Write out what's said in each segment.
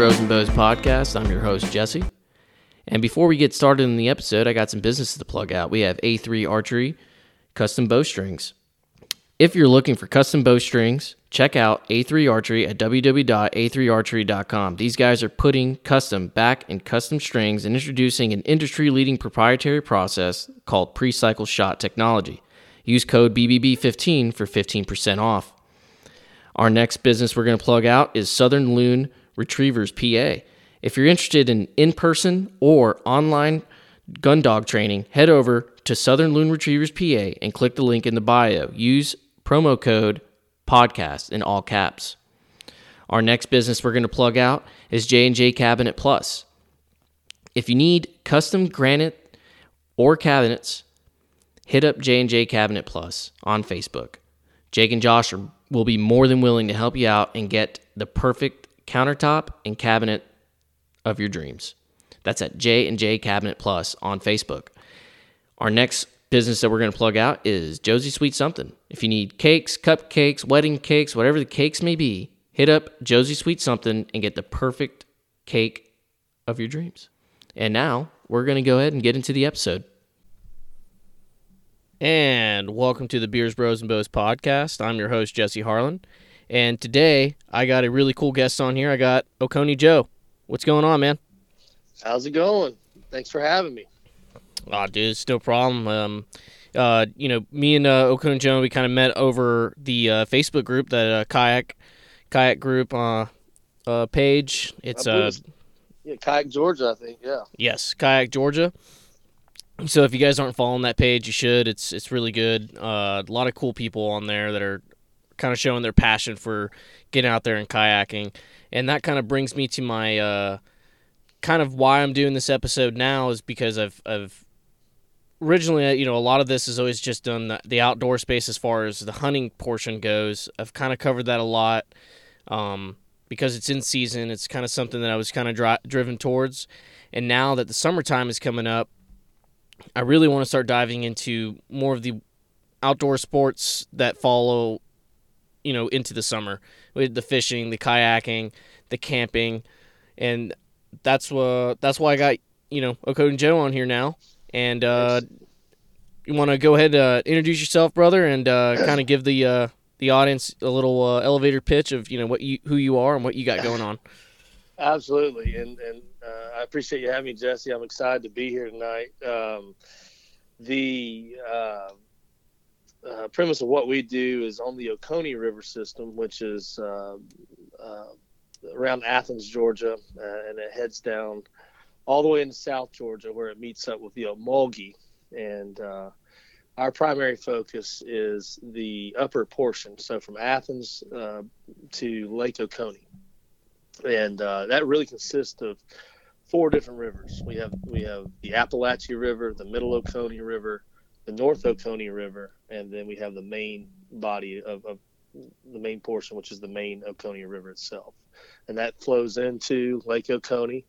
Bros and Bows podcast. I'm your host, Jesse. And before we get started in the episode, I got some business to plug out. We have A3 Archery custom bowstrings. If you're looking for custom bowstrings, check out A3 Archery at www.a3archery.com. These guys are putting custom back and custom strings and introducing an industry leading proprietary process called pre cycle shot technology. Use code BBB15 for 15% off. Our next business we're going to plug out is Southern Loon Retrievers PA. If you're interested in in person or online gun dog training, head over to Southern Loon Retrievers PA and click the link in the bio. Use promo code podcast in all caps. Our next business we're going to plug out is J&J Cabinet Plus. If you need custom granite or cabinets, hit up J&J Cabinet Plus on Facebook. Jake and Josh will be more than willing to help you out and get the perfect countertop and cabinet of your dreams. That's at J and J Cabinet Plus on Facebook. Our next business that we're going to plug out is Josie Sweet Something. If you need cakes, cupcakes, wedding cakes, whatever the cakes may be, hit up Josie Sweet Something and get the perfect cake of your dreams. And now we're going to go ahead and get into the episode. And welcome to the Beers, Bros, and Bows podcast. I'm your host, Jesse Harlan. And today I got a really cool guest on here. I got Oconee Joe. What's going on, man? How's it going? Thanks for having me. Oh, dude, it's no problem. Um, uh, you know, me and uh, Oconee Joe, we kind of met over the uh, Facebook group, that uh, kayak kayak group uh, uh, page. It's uh, yeah, kayak Georgia, I think. Yeah. Yes, kayak Georgia. So if you guys aren't following that page, you should. It's it's really good. Uh, a lot of cool people on there that are kind of showing their passion for getting out there and kayaking, and that kind of brings me to my uh, kind of why I'm doing this episode now is because I've I've originally you know a lot of this is always just done the, the outdoor space as far as the hunting portion goes. I've kind of covered that a lot. Um, because it's in season, it's kind of something that I was kind of dri- driven towards. And now that the summertime is coming up, I really want to start diving into more of the outdoor sports that follow, you know, into the summer with the fishing, the kayaking, the camping, and that's what that's why I got you know Oconee Joe on here now. And uh, you want to go ahead uh, introduce yourself, brother, and uh, kind of give the uh, the audience a little uh, elevator pitch of you know what you who you are and what you got going on. Absolutely, and and uh, I appreciate you having me, Jesse. I'm excited to be here tonight. Um, the uh, uh, premise of what we do is on the Oconee River system, which is uh, uh, around Athens, Georgia, uh, and it heads down all the way into South Georgia, where it meets up with the Ocmulgee. And our primary focus is the upper portion, so from Athens to Lake Oconee and uh, that really consists of four different rivers. We have we have the Apalachee River, the Middle Oconee River, the North Oconee River, and then we have the main body of, of the main portion, which is the main Oconee River itself, and that flows into Lake Oconee.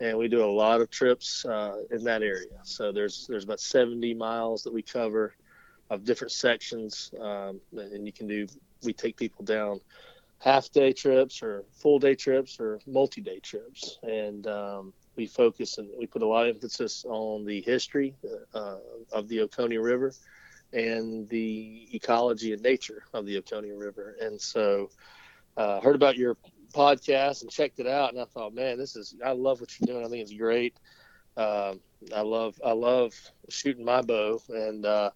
And we do a lot of trips uh, in that area. So there's there's about 70 miles that we cover of different sections, um, and you can do. We take people down half day trips or full day trips or multi day trips. And um, we focus and we put a lot of emphasis on the history uh, of the Oconee River and the ecology and nature of the Oconee River. And so uh, heard about your podcast and checked it out and I thought, man, this is, I love what you're doing. I think it's great. Um, I love, I love shooting my bow and, uh,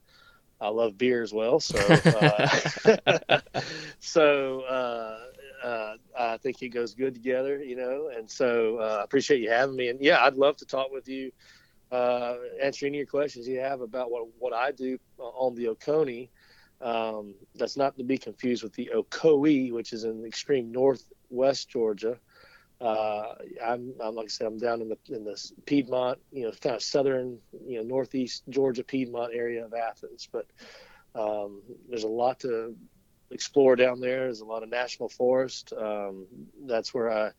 I love beer as well. So, uh, so uh, uh, I think it goes good together, you know. And so uh, I appreciate you having me. And yeah, I'd love to talk with you, uh, answer any of your questions you have about what what I do on the Oconee. Um, that's not to be confused with the Ocoee, which is in extreme northwest Georgia. Uh, I'm, I'm, like I said, I'm down in the in the Piedmont, you know, kind of southern, you know, northeast Georgia Piedmont area of Athens. But um, there's a lot to explore down there. There's a lot of national forest. Um, that's where I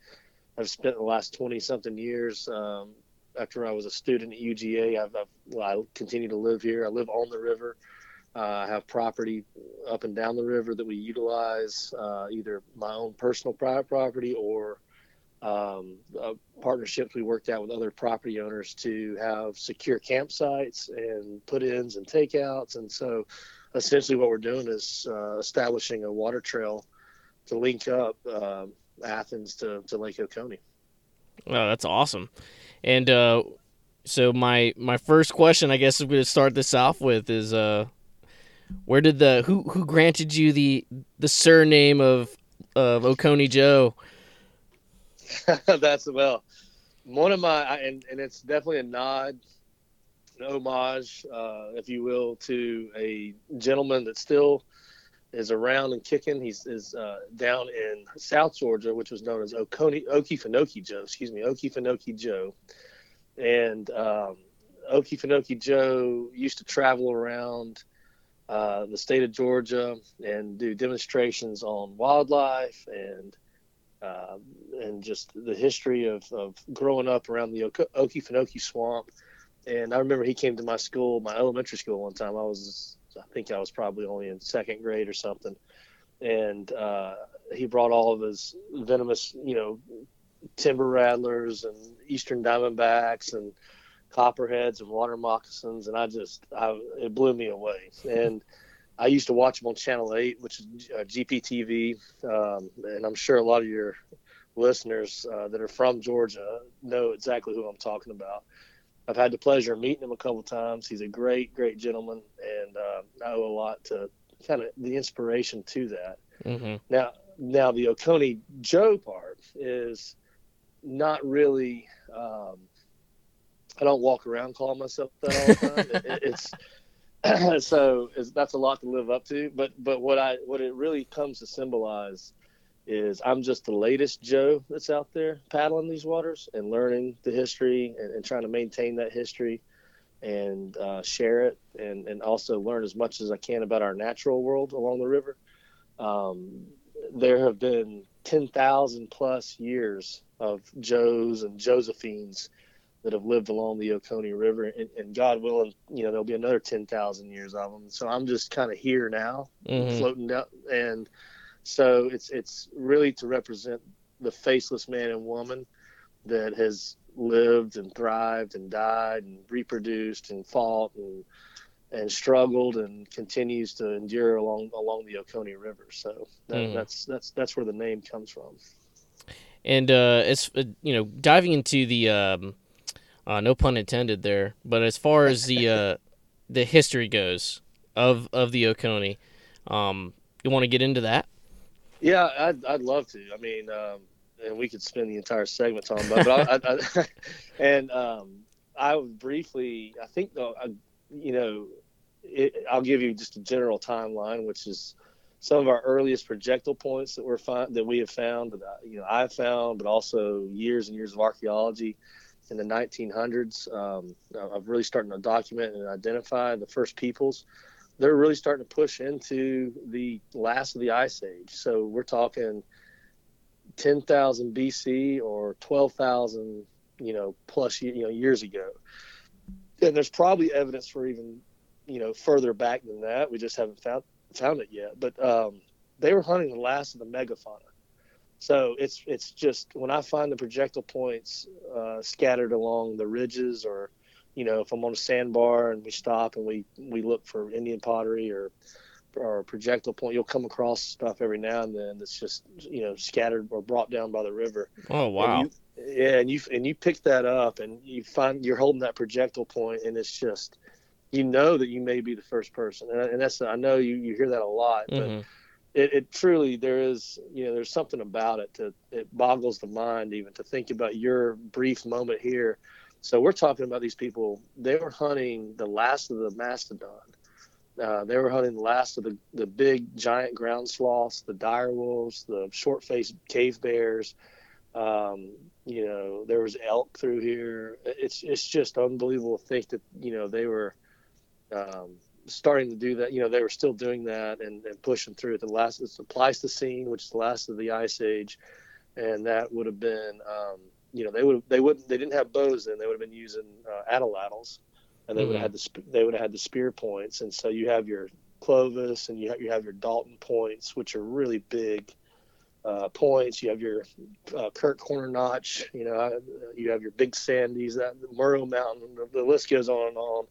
I've spent the last 20 something years. Um, after I was a student at UGA, I've, I've well, I continue to live here. I live on the river. Uh, I have property up and down the river that we utilize, uh, either my own personal private property or um, uh, partnerships we worked out with other property owners to have secure campsites and put ins and takeouts. And so essentially what we're doing is uh, establishing a water trail to link up uh, Athens to, to Lake Oconee. Oh, that's awesome. And uh, so my my first question, I guess, going to start this off with is uh, where did the who who granted you the the surname of of Oconee Joe? That's well, one of my and and it's definitely a nod, an homage, uh, if you will, to a gentleman that still is around and kicking. He's is uh, down in South Georgia, which was known as Oconee Okefenokee Joe. Excuse me, Okefenokee Joe, and um, Okefenokee Joe used to travel around. Uh, the state of Georgia and do demonstrations on wildlife and uh, and just the history of, of growing up around the Okefenokee swamp. And I remember he came to my school, my elementary school, one time. I was, I think I was probably only in second grade or something. And uh, he brought all of his venomous, you know, timber rattlers and eastern diamondbacks and copperheads and water moccasins. And I just, I, it blew me away. And I used to watch them on Channel 8, which is uh, GPTV. Um, and I'm sure a lot of your listeners uh, that are from Georgia know exactly who I'm talking about. I've had the pleasure of meeting him a couple times. He's a great, great gentleman, and uh, I owe a lot to kind of the inspiration to that. Mm-hmm. Now, now the Oconee Joe part is not really. Um, I don't walk around calling myself that all the time. it, it's so that's a lot to live up to. But but what I what it really comes to symbolize is I'm just the latest Joe that's out there paddling these waters and learning the history and, and trying to maintain that history and uh, share it and, and also learn as much as I can about our natural world along the river. Um, there have been 10,000 plus years of Joes and Josephines that have lived along the Oconee River, and, and God willing, you know, there'll be another ten thousand years of them. So I'm just kind of here now, mm-hmm. floating up, and so it's it's really to represent the faceless man and woman that has lived and thrived and died and reproduced and fought and and struggled and continues to endure along along the Oconee River. So that, mm. that's that's that's where the name comes from. And uh, it's uh, you know diving into the um, uh, no pun intended there. But as far as the uh, the history goes of of the Oconee, um, you want to get into that? Yeah, I'd, I'd love to. I mean, um, and we could spend the entire segment talking about. It, but I, I, I, and um, I would briefly, I think, though, I, you know, it, I'll give you just a general timeline, which is some of our earliest projectile points that we're find, that we have found that you know I've found, but also years and years of archaeology in the 1900s um, of really starting to document and identify the first peoples. They're really starting to push into the last of the ice age. So we're talking 10,000 BC or 12,000, you know, plus you know years ago. And there's probably evidence for even, you know, further back than that. We just haven't found found it yet. But um, they were hunting the last of the megafauna. So it's it's just when I find the projectile points uh, scattered along the ridges, or you know, if I'm on a sandbar and we stop and we we look for Indian pottery or or projectile point, you'll come across stuff every now and then that's just you know scattered or brought down by the river. Oh wow! And you, yeah, and you and you pick that up and you find you're holding that projectile point, and it's just you know that you may be the first person, and, and that's I know you you hear that a lot, mm-hmm. but it, it, truly there is you know there's something about it that it boggles the mind even to think about your brief moment here so we're talking about these people they were hunting the last of the mastodon uh, they were hunting the last of the, the big giant ground sloths the dire wolves the short-faced cave bears um, you know there was elk through here it's it's just unbelievable to think that you know they were um, starting to do that. You know, they were still doing that and, and pushing through. The last it's the Pleistocene, which is the last of the Ice Age, and that would have been, um, you know, they would they would they didn't have bows then. They would have been using uh, atlatls, and they mm-hmm. would have had the they would have had the spear points. And so you have your Clovis and you have, you have your Dalton points, which are really big. uh, points. You have your uh, Kirk Corner Notch. You know, uh, you have your Big Sandys, that Morrow Mountain. The, the list goes on and on.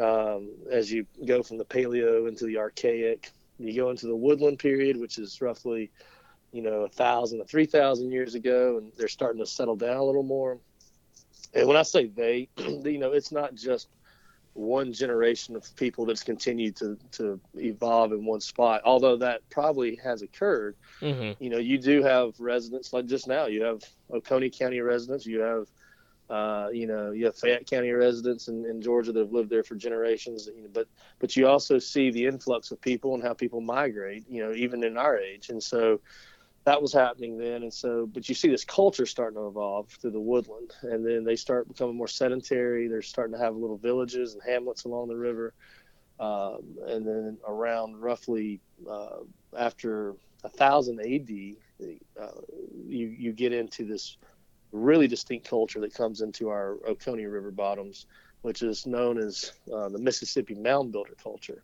Um, as you go from the Paleo into the Archaic, you go into the Woodland period, which is roughly, you know, a thousand three thousand years ago, and they're starting to settle down a little more. And when I say they, you know, it's not just one generation of people that's continued to, to evolve in one spot, although that probably has occurred. Mm-hmm. You know, you do have residents like just now, you have Oconee County residents, you have, uh, you know, you have Fayette County residents in, in Georgia that have lived there for generations. You know, but but you also see the influx of people and how people migrate. You know, even in our age, and so that was happening then. And so, but you see this culture starting to evolve through the woodland, and then they start becoming more sedentary. They're starting to have little villages and hamlets along the river. Um, and then around roughly uh, after thousand AD, uh, you you get into this really distinct culture that comes into our Oconee River bottoms, which is known as uh, the Mississippi Mound Builder culture.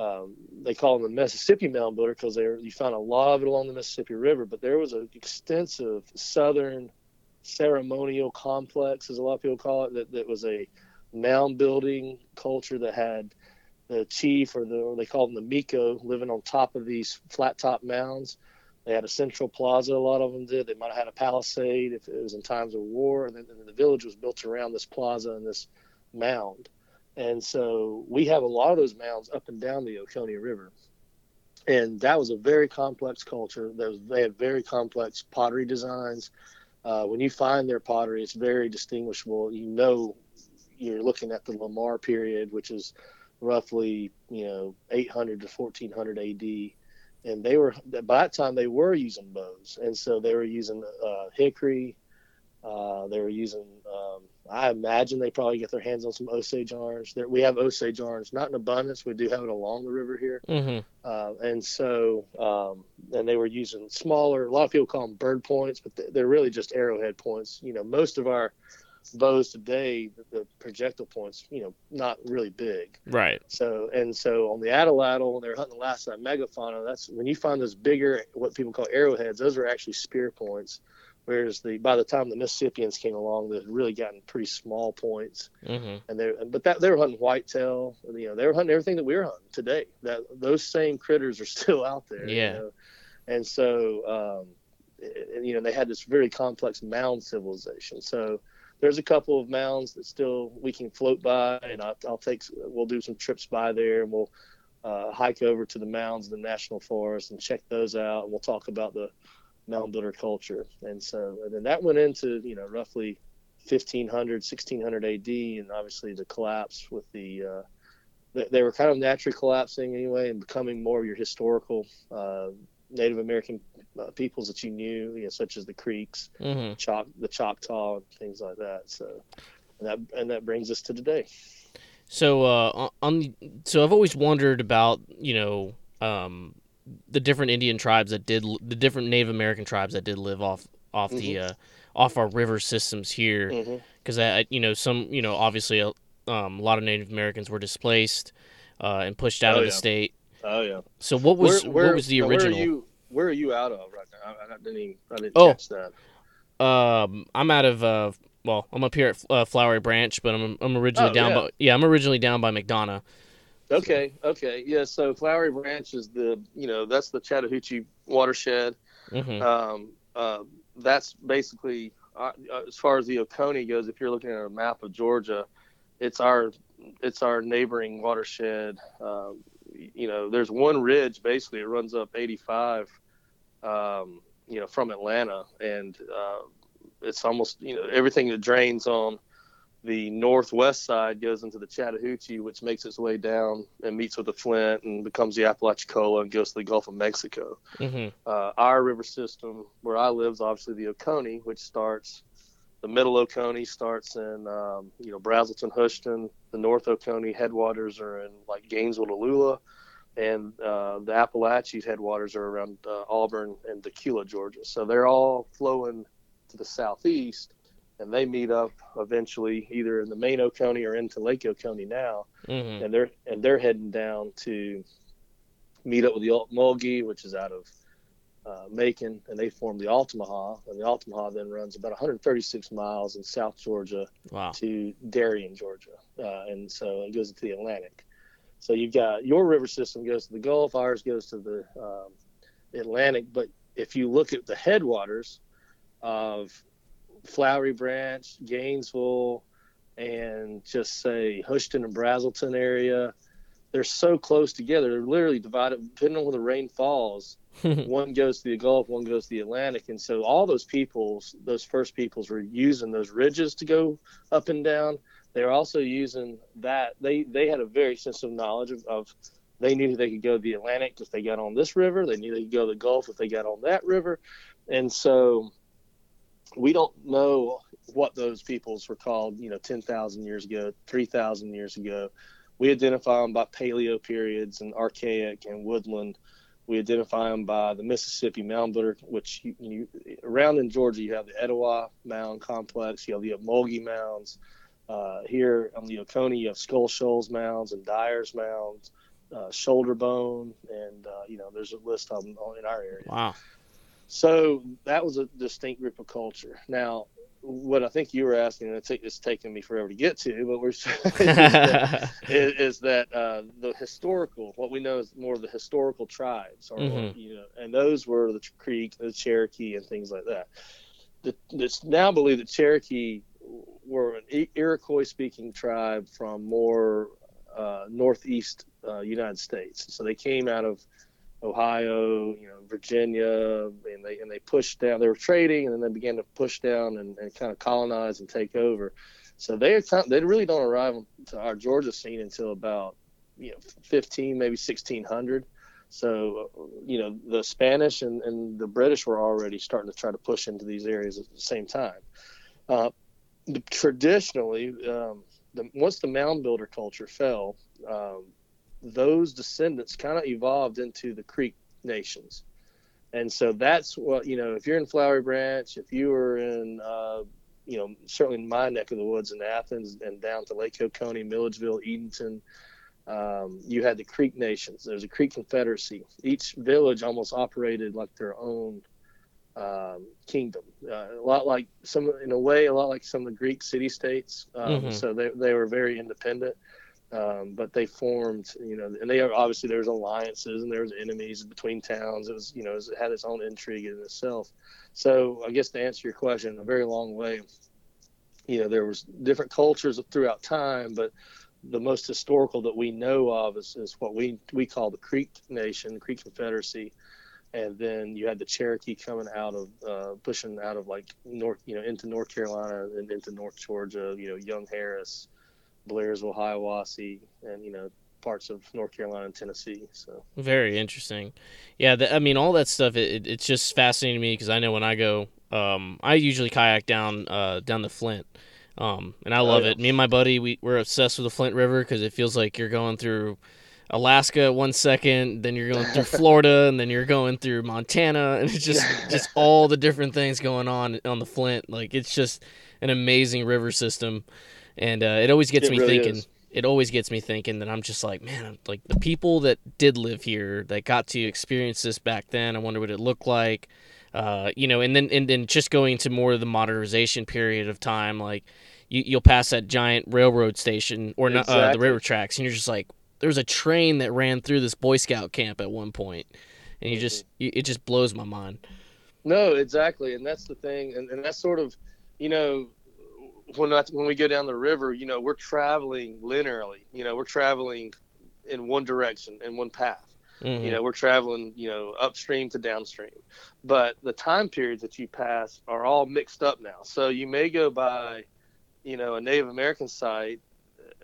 Um, they call them the Mississippi Mound Builder because they you found a lot of it along the Mississippi River. But there was an extensive southern ceremonial complex, as a lot of people call it, that, that was a mound building culture that had the chief or the or they called them the Miko living on top of these flat top mounds. They had a central plaza. A lot of them did. They might have had a palisade if it was in times of war, and then and the village was built around this plaza and this mound. And so we have a lot of those mounds up and down the Oconee River. And that was a very complex culture. Was, they had very complex pottery designs. Uh, when you find their pottery, it's very distinguishable. You know, you're looking at the Lamar period, which is roughly, you know, 800 to 1400 AD. And they were, by that time, they were using bows. And so they were using uh, hickory. Uh, they were using um, I imagine they probably get their hands on some Osage orange. There, we have Osage orange, not in abundance. We do have it along the river here, mm-hmm. uh, and so um, and they were using smaller. A lot of people call them bird points, but they're really just arrowhead points. You know, most of our bows today, the projectile points, you know, not really big. Right. So and so on the Atlatl, when they're hunting the last megafauna, that's when you find those bigger, what people call arrowheads. Those are actually spear points. Whereas the by the time the Mississippians came along, they'd really gotten pretty small points, mm-hmm. and they but that they were hunting whitetail. You know, they were hunting everything that we were hunting today. That those same critters are still out there. Yeah, you know? and so um, you know they had this very complex mound civilization. So there's a couple of mounds that still we can float by, and I'll, I'll take we'll do some trips by there, and we'll uh, hike over to the mounds in the national forest and check those out, and we'll talk about the mound builder culture. And so, and then that went into, you know, roughly 1500, 1600 AD, and obviously the collapse with the, uh, they, they were kind of naturally collapsing anyway and becoming more of your historical uh, Native American uh, peoples that you knew, you know, such as the Creeks, mm-hmm. Choc- the Choctaw, and things like that. So, and that and that brings us to today. So, uh, on so I've always wondered about you know um, the different Indian tribes that did the different Native American tribes that did live off off mm-hmm. the uh, off our river systems here because mm-hmm. I you know some you know obviously a, um, a lot of Native Americans were displaced uh, and pushed out oh, of yeah. the state. Oh yeah. So what was where, where, what was the original? Where are, you, where are you out of right now? I, I didn't even I didn't oh, catch that. Um, I'm out of uh, well, I'm up here at uh, Flowery Branch, but I'm I'm originally oh, down yeah. by yeah, I'm originally down by McDonough. Okay, okay, yeah. So Flowery Branch is the you know that's the Chattahoochee watershed. Mm-hmm. Um, uh, that's basically uh, uh, as far as the Oconee goes. If you're looking at a map of Georgia, it's our it's our neighboring watershed. Um, you know, there's one ridge basically it runs up 85, um, you know, from Atlanta, and uh, it's almost you know everything that drains on the northwest side goes into the Chattahoochee, which makes its way down and meets with the Flint and becomes the Apalachicola and goes to the Gulf of Mexico. Mm-hmm. Uh, our river system, where I live, is obviously the Oconee, which starts the middle Oconee starts in um, you know Braselton, Hoschton. The North Oconee headwaters are in like Gainesville, Tallulah, and uh, the Apalachee headwaters are around uh, Auburn and Dacula, Georgia. So they're all flowing to the southeast and they meet up eventually either in the main Oconee or into Lake Oconee now, mm-hmm. and they're and they're heading down to meet up with the Mulgee, which is out of uh, Macon, and they form the Altamaha, and the Altamaha then runs about 136 miles in South Georgia wow. to Darien, Georgia, uh, and so it goes into the Atlantic. So you've got your river system goes to the Gulf, ours goes to the um, Atlantic. But if you look at the headwaters of Flowery Branch, Gainesville, and just say Hoschton and Braselton area, they're so close together. They're literally divided depending on where the rain falls. one goes to the Gulf, one goes to the Atlantic, and so all those peoples, those first peoples, were using those ridges to go up and down. They were also using that. They they had a very sensitive knowledge of, of they knew they could go to the Atlantic if they got on this river. They knew they could go to the Gulf if they got on that river, and so we don't know what those peoples were called. You know, ten thousand years ago, three thousand years ago we identify them by paleo periods and archaic and woodland. We identify them by the Mississippi mound builder, which you, you, around in Georgia you have the Etowah mound complex, you have the Mulgee mounds. Uh, here on the Oconee, you have Scull Shoals mounds and Dyars mounds, uh, Shoulder Bone, and uh, you know there's a list of them in our area. Wow. So that was a distinct group of culture. Now, what I think you were asking, and it's, it's taken me forever to get to, but we're is that, is that uh, the historical, what we know is more of the historical tribes, or, mm-hmm. you know, and those were the Creek, the Cherokee, and things like that. The, it's now believed that Cherokee were an Iroquois-speaking tribe from more uh, northeast uh, United States, so they came out of Ohio, you know, Virginia, and they and they pushed down. They were trading, and then they began to push down and, and kind of colonize and take over. So they they really don't arrive to our Georgia scene until about you know 15, maybe 1600. So you know the Spanish and, and the British were already starting to try to push into these areas at the same time. Uh, traditionally, um, the, once the mound builder culture fell, um, those descendants kind of evolved into the Creek nations. And so that's what, you know, if you're in Flowery Branch, if you were in, uh, you know, certainly in my neck of the woods in Athens and down to Lake Oconee, Milledgeville, Eatonton, um, you had the Creek nations. There's a Creek Confederacy. Each village almost operated like their own um, kingdom, uh, a lot like some, in a way, a lot like some of the Greek city states. Um, mm-hmm. So they, they were very independent. Um, but they formed, you know, and they obviously there's alliances and there's enemies between towns. It was, you know, it had its own intrigue in itself. So I guess to answer your question, a very long way, you know, there was different cultures throughout time, but the most historical that we know of is, is what we we call the Creek Nation, the Creek Confederacy, and then you had the Cherokee coming out of uh, pushing out of like North, you know, into North Carolina and into North Georgia. You know, Young Harris Blairsville, Hiawassee, and you know parts of North Carolina and Tennessee. So very interesting. Yeah, the, I mean all that stuff. It, it, it's just fascinating to me because I know when I go, um, I usually kayak down uh, down the Flint. Um, and I oh, love oh, yeah. it. Me and my buddy, we, we're obsessed with the Flint River because it feels like you're going through Alaska one second, then you're going through Florida, and then you're going through Montana, and it's just just all the different things going on on the Flint. Like it's just an amazing river system and uh, it always gets it me really thinking. Is. It always gets me thinking that I'm just like, man, like the people that did live here that got to experience this back then. I wonder what it looked like, uh, you know. And then and then just going to more of the modernization period of time, like you, you'll pass that giant railroad station or exactly. not, uh, the railroad tracks, and you're just like, there's a train that ran through this Boy Scout camp at one point, and you mm-hmm. just it just blows my mind. No, exactly, and that's the thing, and, and that's sort of, you know, when I, when we go down the river, you know, we're traveling linearly. You know, we're traveling in one direction in one path. Mm-hmm. You know, we're traveling, you know, upstream to downstream. But the time periods that you pass are all mixed up now. So you may go by, you know, a Native American site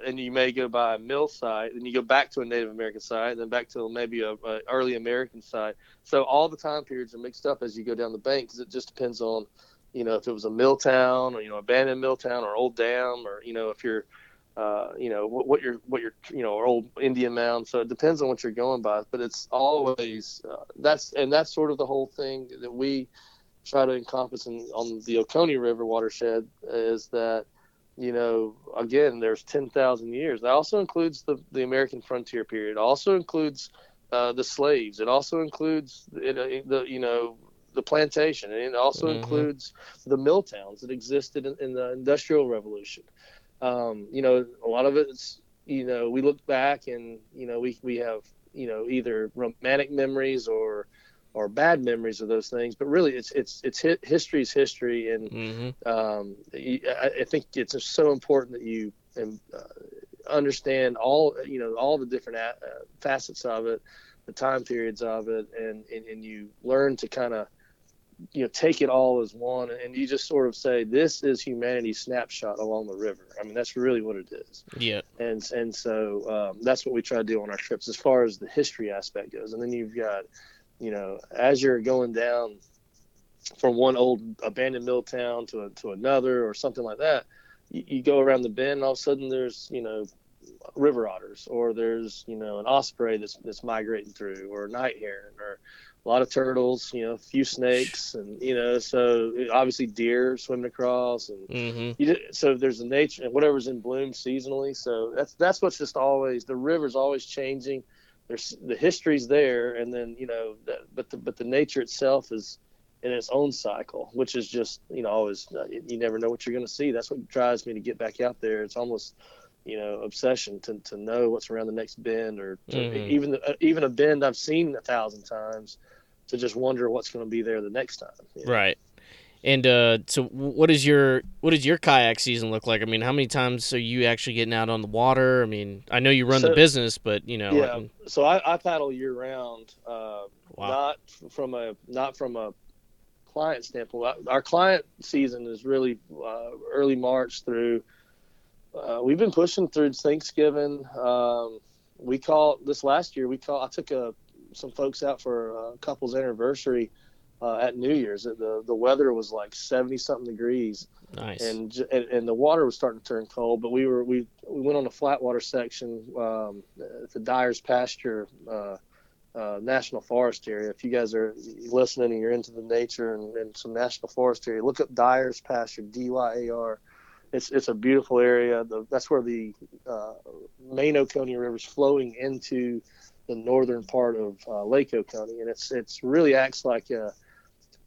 and you may go by a mill site, and you go back to a Native American site, then back to maybe a, a early American site. So all the time periods are mixed up as you go down the bank because it just depends on you know, if it was a mill town or, you know, abandoned mill town or old dam or, you know, if you're, uh, you know, what, what you're, what you're, you know, or old Indian mound. So it depends on what you're going by, but it's always, uh, that's, and that's sort of the whole thing that we try to encompass in, on the Oconee River watershed is that, you know, again, there's 10,000 years. That also includes the, the American frontier period. It also includes uh, the slaves. It also includes it, uh, the you know the plantation, and it also mm-hmm. includes the mill towns that existed in, in the Industrial Revolution. Um, you know, a lot of it's you know we look back and you know we we have you know either romantic memories or or bad memories of those things, but really it's it's it's history's history, and mm-hmm. um, I, I, think it's so important that you um, uh, understand all you know all the different uh, facets of it, the time periods of it, and and, and you learn to kind of you know take it all as one and you just sort of say this is humanity's snapshot along the river. I mean that's really what it is. Yeah. And and so um, that's what we try to do on our trips as far as the history aspect goes. And then you've got you know as you're going down from one old abandoned mill town to a, to another or something like that you, you go around the bend and all of a sudden there's you know river otters or there's you know an osprey that's that's migrating through or a night heron or a lot of turtles, you know, a few snakes, and you know, so obviously deer swimming across, and mm-hmm. you, so there's the nature and whatever's in bloom seasonally. So that's that's what's just always the river's always changing. There's the history's there, and then you know, that, but the but the nature itself is in its own cycle, which is just you know always uh, you never know what you're going to see. That's what drives me to get back out there. It's almost you know obsession to, to know what's around the next bend or to, mm-hmm. even the, uh, even a bend I've seen a thousand times to just wonder what's going to be there the next time. You know? Right. And uh, so, what is your what does your kayak season look like? I mean, how many times are you actually getting out on the water? I mean, I know you run so, the business, but you know. Yeah. Like, so I, I, paddle year round. Uh, wow. Not from a not from a client standpoint. Our client season is really uh, early March through. Uh, we've been pushing through Thanksgiving. Um, we call this last year. We call. I took a some folks out for a couple's anniversary uh, at New Year's. The the weather was like seventy something degrees. Nice. And, and, and the water was starting to turn cold, but we were we we went on the flatwater section um, at the Dyar's Pasture uh, uh, National Forest area. If you guys are listening and you're into the nature and, and some national forest area, look up Dyar's Pasture, D Y A R. It's it's a beautiful area. The, that's where the uh, main Oconee River is flowing into the northern part of uh, Lake Oconee, and it's it's really acts like a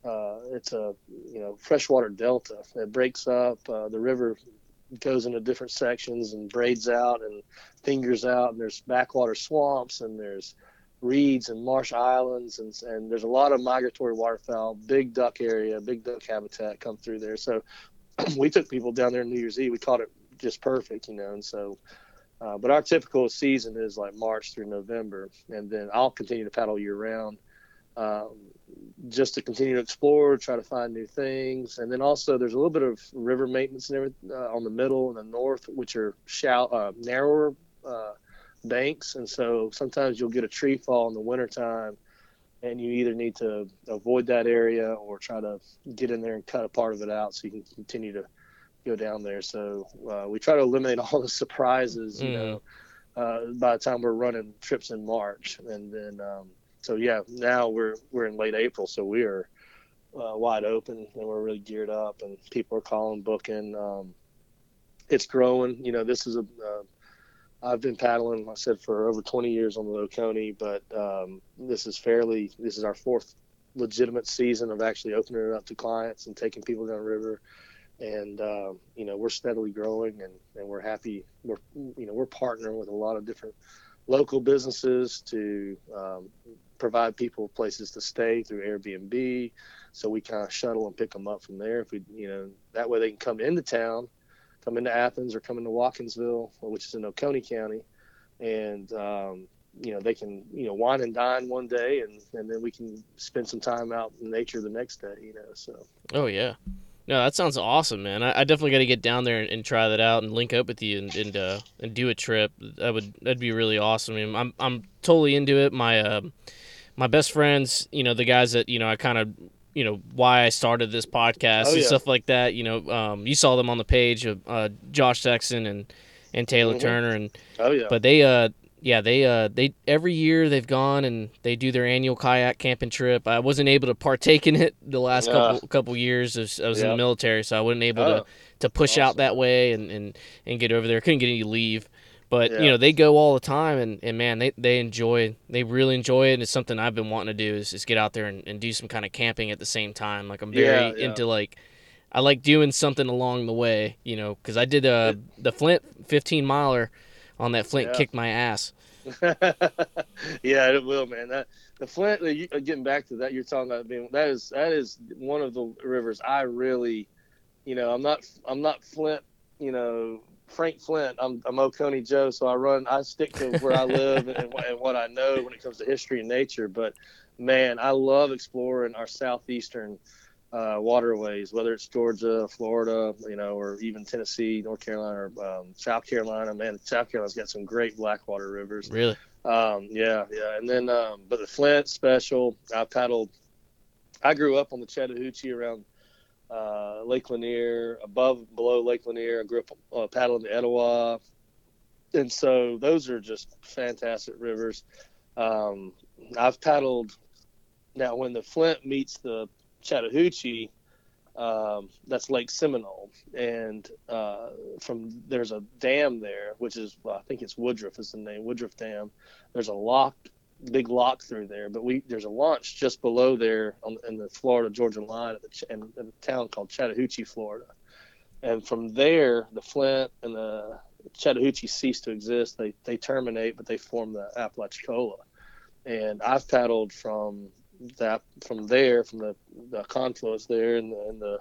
uh, it's a you know freshwater delta. It breaks up. Uh, the river goes into different sections and braids out and fingers out, and there's backwater swamps and there's reeds and marsh islands and, and there's a lot of migratory waterfowl, big duck area, big duck habitat come through there. So we took people down there New Year's Eve. We caught it just perfect, you know, and so uh, but our typical season is like March through November, and then I'll continue to paddle year round, um, just to continue to explore, try to find new things, and then also there's a little bit of river maintenance and everything uh, on the middle and the north, which are shallow, uh, narrower uh, banks, and so sometimes you'll get a tree fall in the wintertime, and you either need to avoid that area or try to get in there and cut a part of it out so you can continue to go down there. So uh, we try to eliminate all the surprises, you mm. know, uh, by the time we're running trips in March. And then, um, so yeah, now we're we're in late April, so we are uh, wide open and we're really geared up, and people are calling, booking. Um, it's growing. You know, this is a. Uh, I've been paddling, I said, for over 20 years on the Oconee, but um, this is fairly. This is our fourth legitimate season of actually opening it up to clients and taking people down the river and uh, you know we're steadily growing and, and we're happy. We're you know we're partnering with a lot of different local businesses to um, provide people places to stay through Airbnb. So we kind of shuttle and pick them up from there. If we you know that way they can come into town come into Athens or come into Watkinsville which is in Oconee County. And um, you know they can you know wine and dine one day and and then we can spend some time out in nature the next day you know so. Oh yeah no, that sounds awesome, man. I, I definitely got to get down there and, and, try that out and link up with you and and, uh, and do a trip. That would that'd be really awesome. I mean, I'm I'm totally into it. My uh, my best friends, you know, the guys that you know, I kind of you know why I started this podcast oh, and yeah. stuff like that. You know, um, you saw them on the page of uh, Josh Sexton and and Taylor mm-hmm. Turner and oh yeah, but they uh yeah, they uh they every year they've gone and they do their annual kayak camping trip. I wasn't able to partake in it the last yeah. couple couple years. I was, I was in the military, so I wasn't able oh. to to push awesome. out that way and, and and get over there. Couldn't get any leave, But Yeah. you know they go all the time, and, and man, they, they enjoy, they really enjoy it. And it's something I've been wanting to do is, is get out there and, and do some kind of camping at the same time. Like I'm very yeah. into like, I like doing something along the way, you know, because I did uh, the Flint 15 miler on that Flint Yeah. kicked my ass. yeah, it will, man. That the Flint. Uh, getting back to that, you're talking about being that is that is one of the rivers I really, you know, I'm not I'm not Flint, you know, Frank Flint. I'm I'm Oconee Joe, so I run. I stick to where I live and, and what I know when it comes to history and nature. But man, I love exploring our southeastern uh, waterways, whether it's Georgia, Florida, you know, or even Tennessee, North Carolina, or um, South Carolina. Man, South Carolina's got some great blackwater rivers. Really? Um, yeah, yeah. And then, um, but the Flint special, I've paddled. I grew up on the Chattahoochee around uh, Lake Lanier, above, below Lake Lanier. I grew up uh, paddling the Etowah. And so those are just fantastic rivers. Um, I've paddled. Now, when the Flint meets the Chattahoochee, um, that's Lake Seminole, and uh, from there's a dam there, which is well, I think it's Woodruff is the name, Woodruff Dam. There's a lock, big lock through there, but we there's a launch just below there on, in the Florida Georgia line at the, in, in a town called Chattahoochee, Florida, and from there the Flint and the Chattahoochee cease to exist. They they terminate, but they form the Apalachicola, and I've paddled from that from there from the, the confluence there and the, and the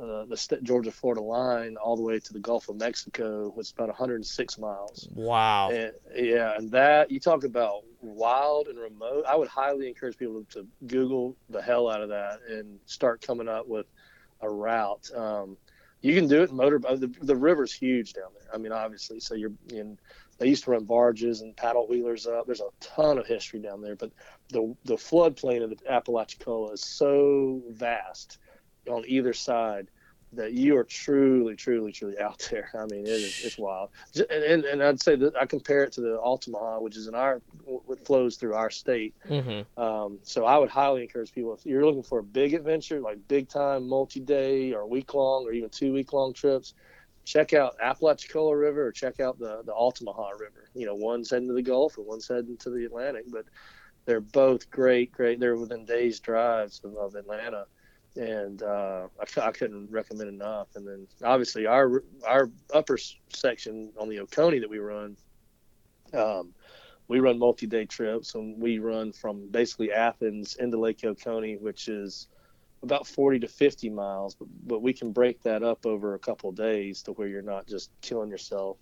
uh, the st- Georgia Florida line all the way to the Gulf of Mexico, which is about 106 miles. Wow. And, yeah, and that you talk about wild and remote. I would highly encourage people to Google the hell out of that and start coming up with a route. Um, you can do it in motor. uh, The, the river's huge down there. I mean, obviously, so you're in. They used to run barges and paddle wheelers up. There's a ton of history down there, but the the floodplain of the Apalachicola is so vast on either side that you are truly, truly, truly out there. I mean, it is it's wild. And, and, and I'd say that I compare it to the Altamaha, which is in our what flows through our state. Mm-hmm. Um, so I would highly encourage people if you're looking for a big adventure, like big time, multi day or week long or even two week long trips, check out Apalachicola River or check out the the Altamaha River. You know, one's heading to the Gulf and one's heading to the Atlantic, but they're both great, great. They're within days drives of, of Atlanta, and uh, I, I couldn't recommend enough. And then obviously our our upper section on the Oconee that we run. Um, we run multi-day trips and we run from basically Athens into Lake Oconee, which is about 40 to 50 miles, but, but we can break that up over a couple days to where you're not just killing yourself.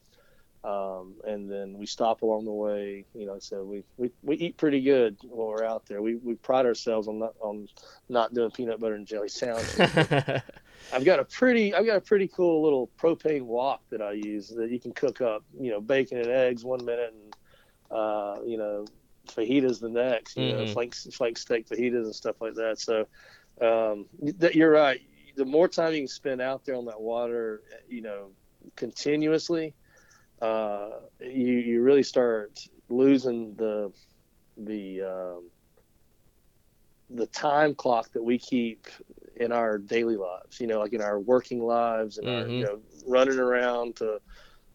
Um, and then we stop along the way. You know, so we, we, we eat pretty good when we're out there. We, we pride ourselves on not on not doing peanut butter and jelly sandwiches. I've got a pretty I've got a pretty cool little propane wok that I use that you can cook up, you know, bacon and eggs one minute and uh, you know, fajitas the next, you know, Mhm. flank flank steak fajitas and stuff like that. So um that you're right. The more time you can spend out there on that water, you know, continuously, uh you you really start losing the the um the time clock that we keep in our daily lives, you know, like in our working lives and our, Mhm. you know, running around to,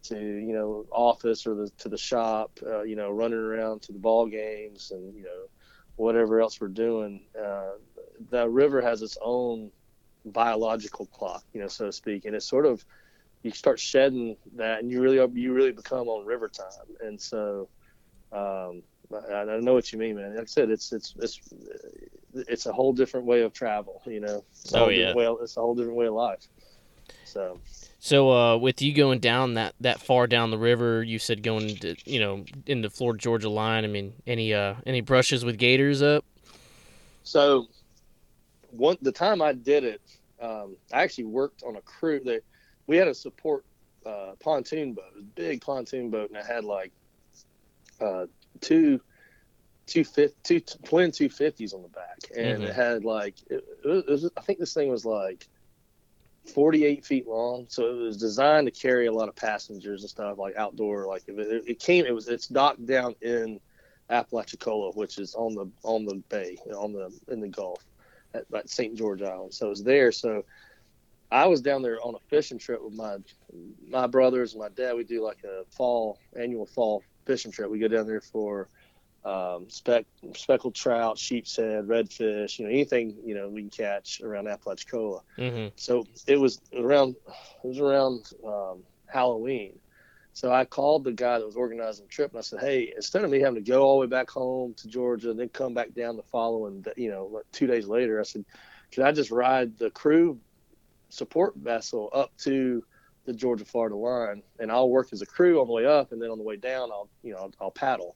to, you know, office or the, to the shop, uh, you know, running around to the ball games and, you know, whatever else we're doing. Uh, the river has its own biological clock, you know, so to speak. And it's sort of, you start shedding that and you really, you really become on river time. And so, um, I, I know what you mean, man. Like I said, it's, it's, it's, it's a whole different way of travel, you know. It's Oh, yeah. way, it's a whole different way of life. So So, uh, with you going down that, that far down the river, you said going to you know in the Florida Georgia line. I mean, any uh any brushes with gators up? So, one the time I did it, um, I actually worked on a crew. That we had a support uh, pontoon boat, a big pontoon boat, and it had like uh, two, two fif- two twin two fifties on the back, and Mhm. it had like it, it was, I think this thing was like. 48 feet long so it was designed to carry a lot of passengers and stuff like outdoor like it, it came it was it's docked down in Apalachicola, which is on the on the bay, on the in the Gulf, at, at St. George Island. So it's there. So I was down there on a fishing trip with my my brothers and my dad. We do like a fall annual fall fishing trip. We go down there for um, speck, speckled trout, sheep's head, redfish, you know, anything you know we can catch around Apalachicola. Mm-hmm. So it was around it was around um, Halloween. So I called the guy that was organizing the trip and I said, "Hey, instead of me having to go all the way back home to Georgia and then come back down the following, you know, like two days later, I said, can I just ride the crew support vessel up to the Georgia Florida line and I'll work as a crew on the way up and then on the way down I'll you know I'll, I'll paddle."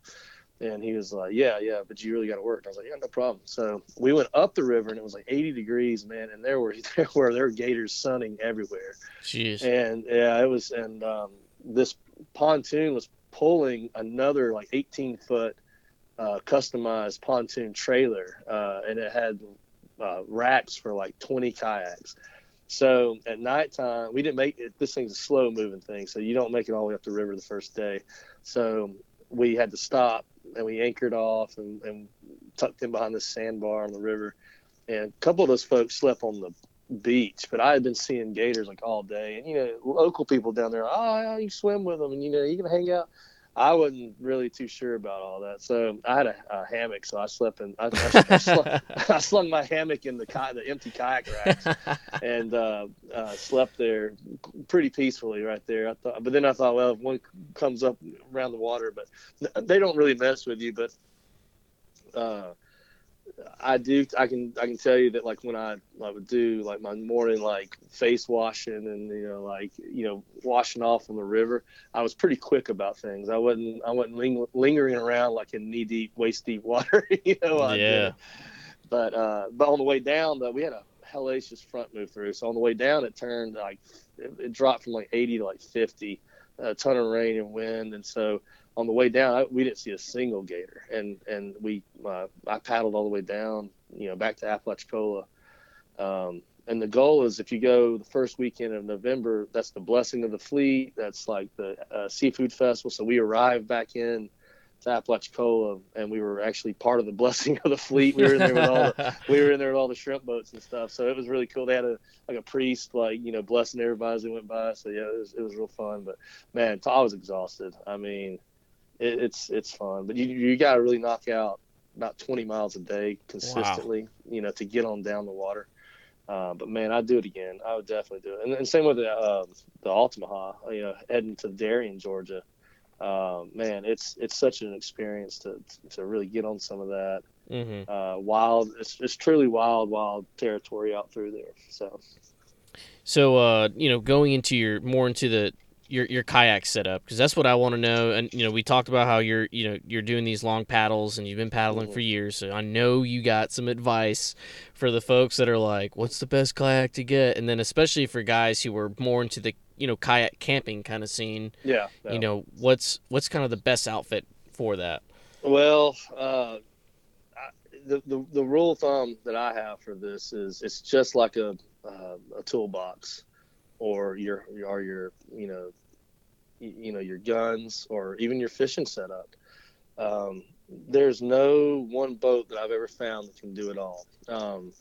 And he was like, "Yeah, yeah, but you really got to work." And I was like, "Yeah, no problem." So we went up the river, and it was like 80 degrees, man. And there were there were there were gators sunning everywhere. Jeez. And yeah, it was. And um, this pontoon was pulling another like 18 foot uh, customized pontoon trailer, uh, and it had uh, racks for like 20 kayaks. So at nighttime, we didn't make it. This thing's a slow moving thing, so you don't make it all the way up the river the first day. So we had to stop and we anchored off and, and tucked in behind this sandbar on the river. And a couple of those folks slept on the beach, but I had been seeing gators like all day. And you know, local people down there, oh, you swim with them, and you know, you can hang out. I wasn't really too sure about all that, so I had a, a hammock, so I slept in. I, I, I, slung, I slung my hammock in the the empty kayak racks, and uh, uh, slept there pretty peacefully right there. I thought, but then I thought, well, if one comes up around the water, but they don't really mess with you. But uh, I do. I can. I can tell you that like when I, I would do like my morning like face washing and you know like you know washing off on the river, I was pretty quick about things. I wasn't. I wasn't ling- lingering around like in knee deep, waist deep water. you know. Yeah. But uh, but on the way down though, we had a hellacious front move through. So on the way down, it turned like it, it dropped from like 80 to like 50. A ton of rain and wind, and so on the way down, I, we didn't see a single gator, and and we uh, I paddled all the way down, you know, back to Apalachicola. Um, and the goal is if you go the first weekend of November, that's the blessing of the fleet. That's like the uh, seafood festival. So we arrived back in to Apalachicola, and we were actually part of the blessing of the fleet. We were in there with all the, we were in there with all the shrimp boats and stuff. So it was really cool. They had a like a priest like you know blessing everybody as they went by. So yeah, it was it was real fun. But man, I was exhausted. I mean it, it's it's fun. But you you got to really knock out about 20 miles a day consistently, wow. you know, to get on down the water. Uh, but man, I'd do it again. I would definitely do it. And, and same with the uh, the Altamaha, you know, heading to Darien, Georgia. Uh, man, it's it's such an experience to to really get on some of that mm-hmm. uh, wild. It's it's truly wild, wild territory out through there. So, so uh, you know, going into your more into the your your kayak setup because that's what I want to know. And you know, we talked about how you're you know you're doing these long paddles and you've been paddling mm-hmm. for years. So I know you got some advice for the folks that are like, "What's the best kayak to get?" And then especially for guys who are more into the you know kayak camping kind of scene. Yeah, yeah. You know, what's what's kind of the best outfit for that? Well, uh, I, the, the the rule of thumb that I have for this is it's just like a uh, a toolbox or your or your you know you know your guns or even your fishing setup. Um, there's no one boat that I've ever found that can do it all. Um,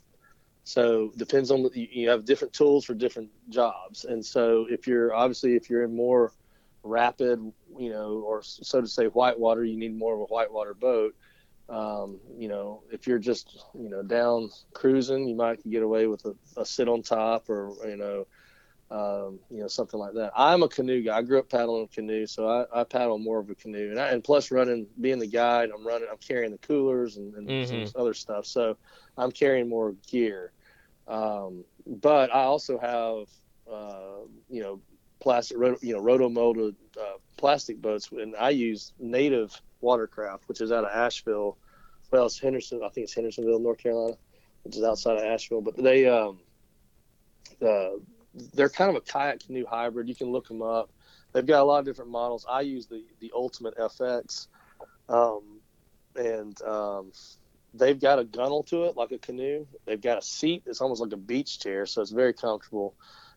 so depends on you have different tools for different jobs, and so if you're obviously if you're in more rapid, you know, or so to say whitewater, you need more of a whitewater boat. Um, you know, if you're just you know down cruising, you might get away with a, a sit on top or you know um, you know, something like that. I'm a canoe guy. I grew up paddling a canoe, so I, I paddle more of a canoe. And, I, and plus, running, being the guide, I'm running, I'm carrying the coolers and, and mm-hmm. some other stuff. So I'm carrying more gear. Um, but I also have, uh, you know, plastic, you know, roto molded uh, plastic boats, and I use native watercraft, which is out of Asheville. Well, it's Henderson. I think it's Hendersonville, North Carolina, which is outside of Asheville. But they, um, uh, they're kind of a kayak canoe hybrid. You can look them up. They've got a lot of different models. I use the the Ultimate FX, um, and um, they've got a gunnel to it like a canoe. They've got a seat. It's almost like a beach chair, so it's very comfortable.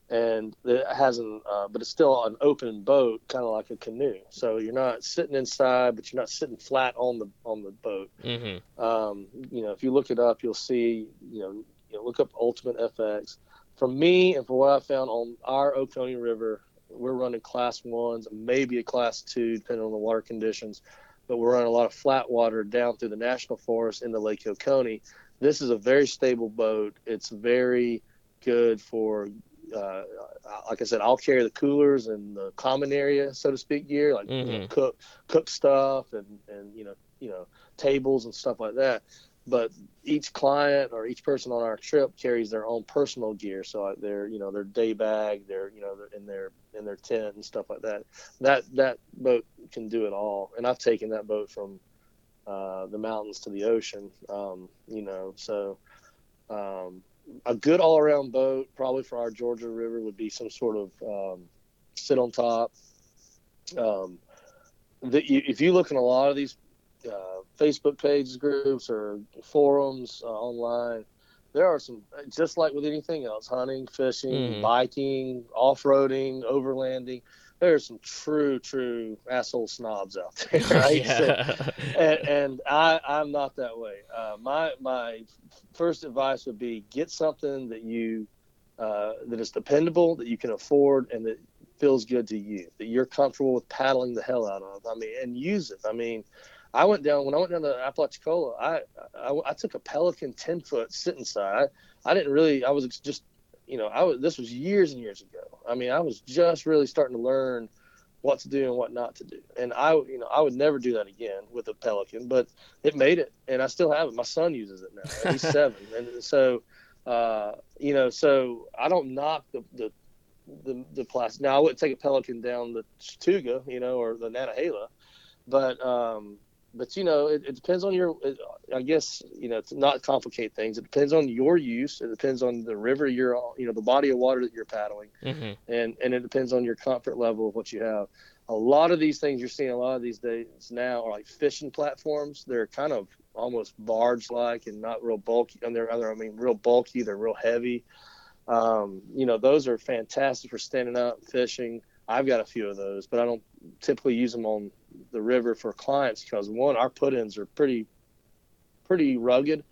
And it has an, uh, but it's still an open boat, kind of like a canoe. So you're not sitting inside, but you're not sitting flat on the on the boat. Mm-hmm. Um, you know, if you look it up, you'll see. You know, you know, look up Ultimate FX for me and for what I found on our Oconee River, we're running class ones, maybe a class two, depending on the water conditions. But we're running a lot of flat water down through the national forest into Lake Oconee. This is a very stable boat. It's very good for, uh, like I said, I'll carry the coolers and the common area, so to speak, gear, like mm-hmm. you know, cook cook stuff and and you know you know tables and stuff like that but each client or each person on our trip carries their own personal gear. So their you know their day bag their you know in their in their tent and stuff like that. That that boat can do it all. And i've taken that boat from uh, the mountains to the ocean um, you know so um, a good all-around boat probably for our georgia river would be some sort of um, sit on top. Um, the, if you look in a lot of these uh, Facebook pages, groups, or forums uh, online. There are some, just like with anything else, hunting, fishing, mm. biking, off-roading, overlanding. There are some true, true asshole snobs out there, right? yeah. so, and, and I, I'm not that way. Uh, my my first advice would be get something that you uh, that is dependable, that you can afford, and that feels good to you, that you're comfortable with paddling the hell out of. I mean, and use it. I mean, I went down when I went down to Apalachicola. I, I, I took a Pelican ten foot sit inside. I, I didn't really. I was just, you know, I was. This was years and years ago. I mean, I was just really starting to learn what to do and what not to do. And I, you know, I would never do that again with a Pelican, but it made it, and I still have it. My son uses it now. He's seven, and so, uh, you know, so I don't knock the the the, the plastic. Now I wouldn't take a Pelican down the Chattooga, you know, or the Nantahala, but um, but you know, it, it depends on your. It, I guess you know, to not complicate things. It depends on your use. It depends on the river you're, you know, the body of water that you're paddling, mm-hmm. and and it depends on your comfort level of what you have. A lot of these things you're seeing a lot of these days now are like fishing platforms. They're kind of almost barge-like and not real bulky. And they're, other, I mean, real bulky. They're real heavy. Um, you know, those are fantastic for standing up fishing. I've got a few of those, but I don't typically use them on the river for clients because one, our put-ins are pretty, pretty rugged,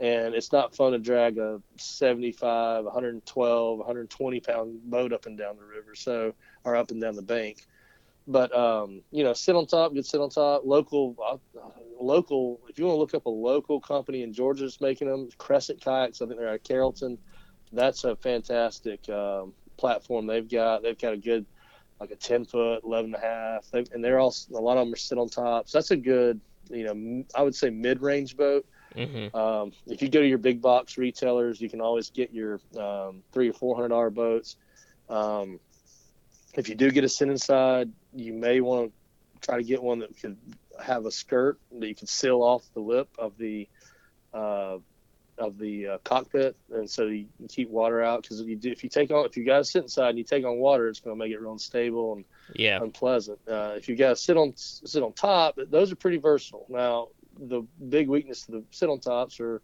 and it's not fun to drag a 75, 112, 120 pound boat up and down the river, so or up and down the bank. But um, you know, sit on top, get sit on top. Local, uh, local. If you want to look up a local company in Georgia that's making them, Crescent Kayaks. I think they're at Carrollton. That's a fantastic um, platform they've got. They've got a good like a 10 foot, 11 and a half. They, and they're all, a lot of them are sit on top. So that's a good, you know, I would say mid range boat. Mm-hmm. Um, if you go to your big box retailers, you can always get your um, three or four hundred dollar boats. Um, if you do get a sit inside, you may want to try to get one that could have a skirt that you can seal off the lip of the uh, of the uh, cockpit, and so you, keep water out because if you do, if you take on if you guys sit inside and you take on water, it's going to make it real unstable and yeah unpleasant. Uh, if you guys sit on sit on top, those are pretty versatile. Now the big weakness to the sit on tops are,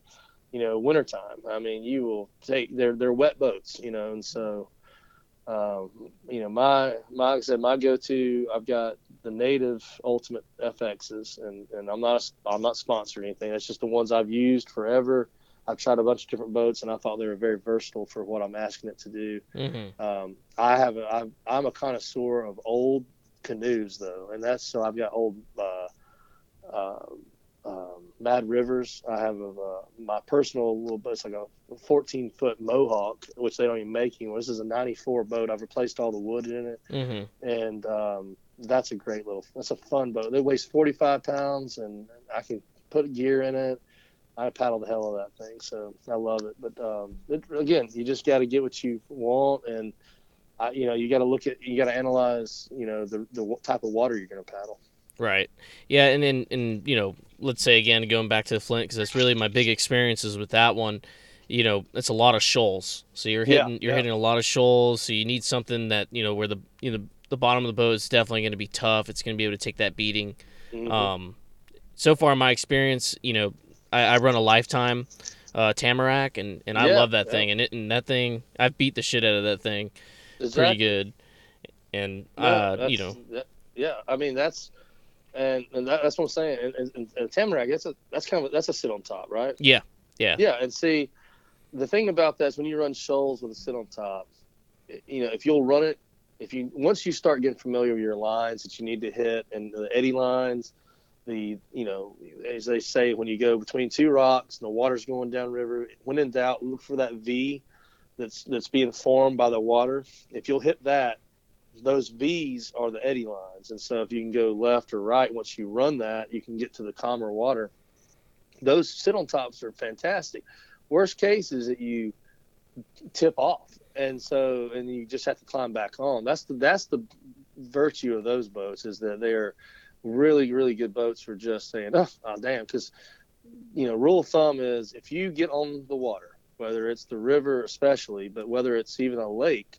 you know, wintertime. I mean, you will take they're they're wet boats, you know, and so. Um, you know, my, my, like I said, my go-to, I've got the native ultimate FXs and, and I'm not, I'm not sponsored anything. That's just the ones I've used forever. I've tried a bunch of different boats, and I thought they were very versatile for what I'm asking it to do. Mm-hmm. Um, I have a, I'm, I'm a connoisseur of old canoes though, and that's so I've got old uh, uh, um, Mad Rivers. I have a, uh, my personal little boat. It's like a 14 foot Mohawk, which they don't even make anymore. This is a 94 boat. I've replaced all the wood in it, mm-hmm. and um, that's a great little. That's a fun boat. It weighs 45 pounds, and I can put gear in it. I paddle the hell out of that thing, so I love it. But um, it, again, you just got to get what you want, and uh, you know you got to look at, you got to analyze, you know, the the type of water you're going to paddle. Right. Yeah, and then and you know, let's say again going back to the Flint because that's really my big experiences with that one. You know, it's a lot of shoals, so you're hitting yeah, you're yeah. hitting a lot of shoals. So you need something that you know where the you know the bottom of the boat is definitely going to be tough. It's going to be able to take that beating. Mm-hmm. Um, so far, my experience, you know, I, I run a lifetime uh, Tamarack, and, and I yeah, love that yeah. thing. And it and that thing, I've beat the shit out of that thing, exactly. pretty good. And uh, you know, that, yeah, I mean that's and, and that, that's what I'm saying. And, and, and, Tamarack, that's a that's kind of that's a sit on top, right? Yeah, yeah, yeah. And see, the thing about that is when you run shoals with a sit on top, you know, if you'll run it, if you once you start getting familiar with your lines that you need to hit and the eddy lines, the you know, as they say, when you go between two rocks and the water's going downriver, when in doubt, look for that V that's that's being formed by the water. If you'll hit that, those V's are the eddy lines, and so if you can go left or right, once you run that, you can get to the calmer water. Those sit on tops are fantastic. Worst case is that you tip off, and so and you just have to climb back on. That's the that's the virtue of those boats is that they're really really good boats for just saying oh, oh damn because you know rule of thumb is if you get on the water whether it's the river especially but whether it's even a lake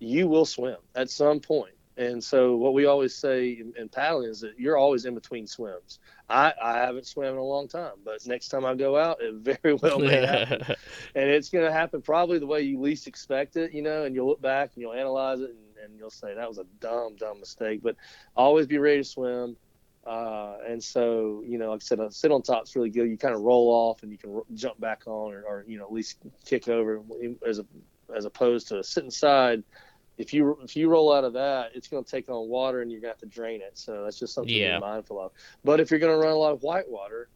you will swim at some point and so what we always say in, in, paddling is that you're always in between swims. I, I haven't swam in a long time, but next time I go out, it very well may happen. and it's going to happen probably the way you least expect it, you know, and you'll look back and you'll analyze it and, and you'll say that was a dumb, dumb mistake. But always be ready to swim. Uh, and so, you know, like I said, a sit on top is really good. You kind of roll off and you can jump back on or, or, you know, at least kick over as a, as opposed to sitting side if you if you roll out of that, it's going to take on water and you're going to have to drain it. So that's just something yeah. to be mindful of. But if you're going to run a lot of white water,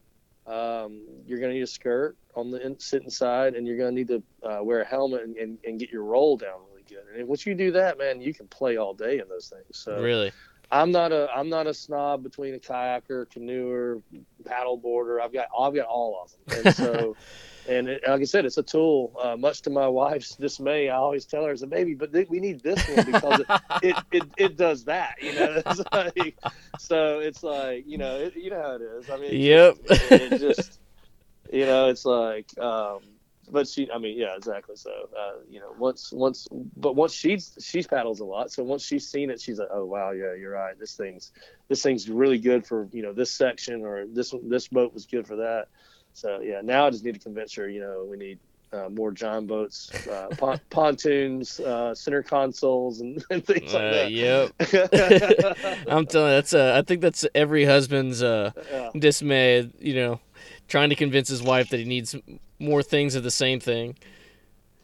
um, you're going to need a skirt on the in, sit inside, and you're going to need to uh, wear a helmet and, and, and, get your roll down good. And once you do that, man, you can play all day in those things. So really. I'm not a I'm not a snob between a kayaker, canoeer, paddle boarder. I've got I've got all of them, and so and it, like I said, it's a tool. Uh, much to my wife's dismay, I always tell her, "I a baby, but th- we need this one because it, it, it, it, does that." You know, it's like, so it's like you know, it, you know how it is. I mean, yep. Just, it, just you know, it's like, um, but she, I mean, yeah, exactly. So uh, you know, once once, but once she's she paddles a lot, so once she's seen it, she's like, "Oh wow, yeah, you're right. This thing's this thing's really good for you know this section or this this boat was good for that." So yeah, now I just need to convince her. You know, we need uh, more John boats, uh, pon- pontoons, uh, center consoles, and, and things like uh, that. Yep. I'm telling you, that's uh, I think that's every husband's uh, yeah. dismay. You know, trying to convince his wife that he needs more things of the same thing.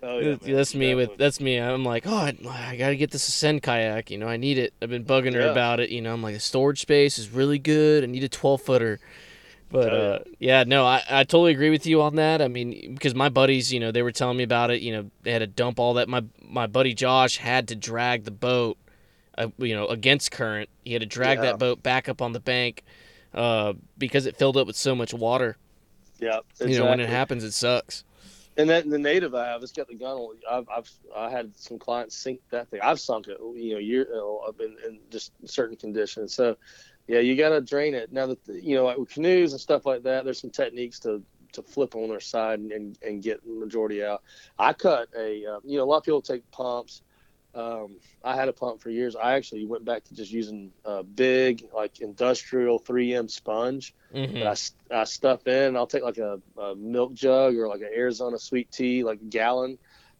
Oh, yeah, that's me with that's me. I'm like, oh, I, I got to get this Ascend kayak. You know, I need it. I've been bugging her yeah. about it. You know, I'm like, the storage space is really good. I need a 12 footer. But uh, yeah, no, I, I totally agree with you on that. I mean, because my buddies, you know, they were telling me about it. You know, they had to dump all that. My my buddy Josh had to drag the boat, uh, you know, against current. He had to drag yeah. that boat back up on the bank uh, because it filled up with so much water. Yeah, exactly. you know, when it happens, it sucks. And then the native I have, it's got the gunnel. I've, I've I had some clients sink that thing. I've sunk it, you know, year in, in just certain conditions. So yeah, you got to drain it. Now that you know, like with canoes and stuff like that, there's some techniques to to flip on their side and, and, and get the majority out. I cut a, uh, you know, a lot of people take pumps. Um, I had a pump for years. I actually went back to just using a big, like industrial 3M sponge mm-hmm. that I, I stuff in. I'll take like a, a milk jug or like an Arizona sweet tea, like a gallon,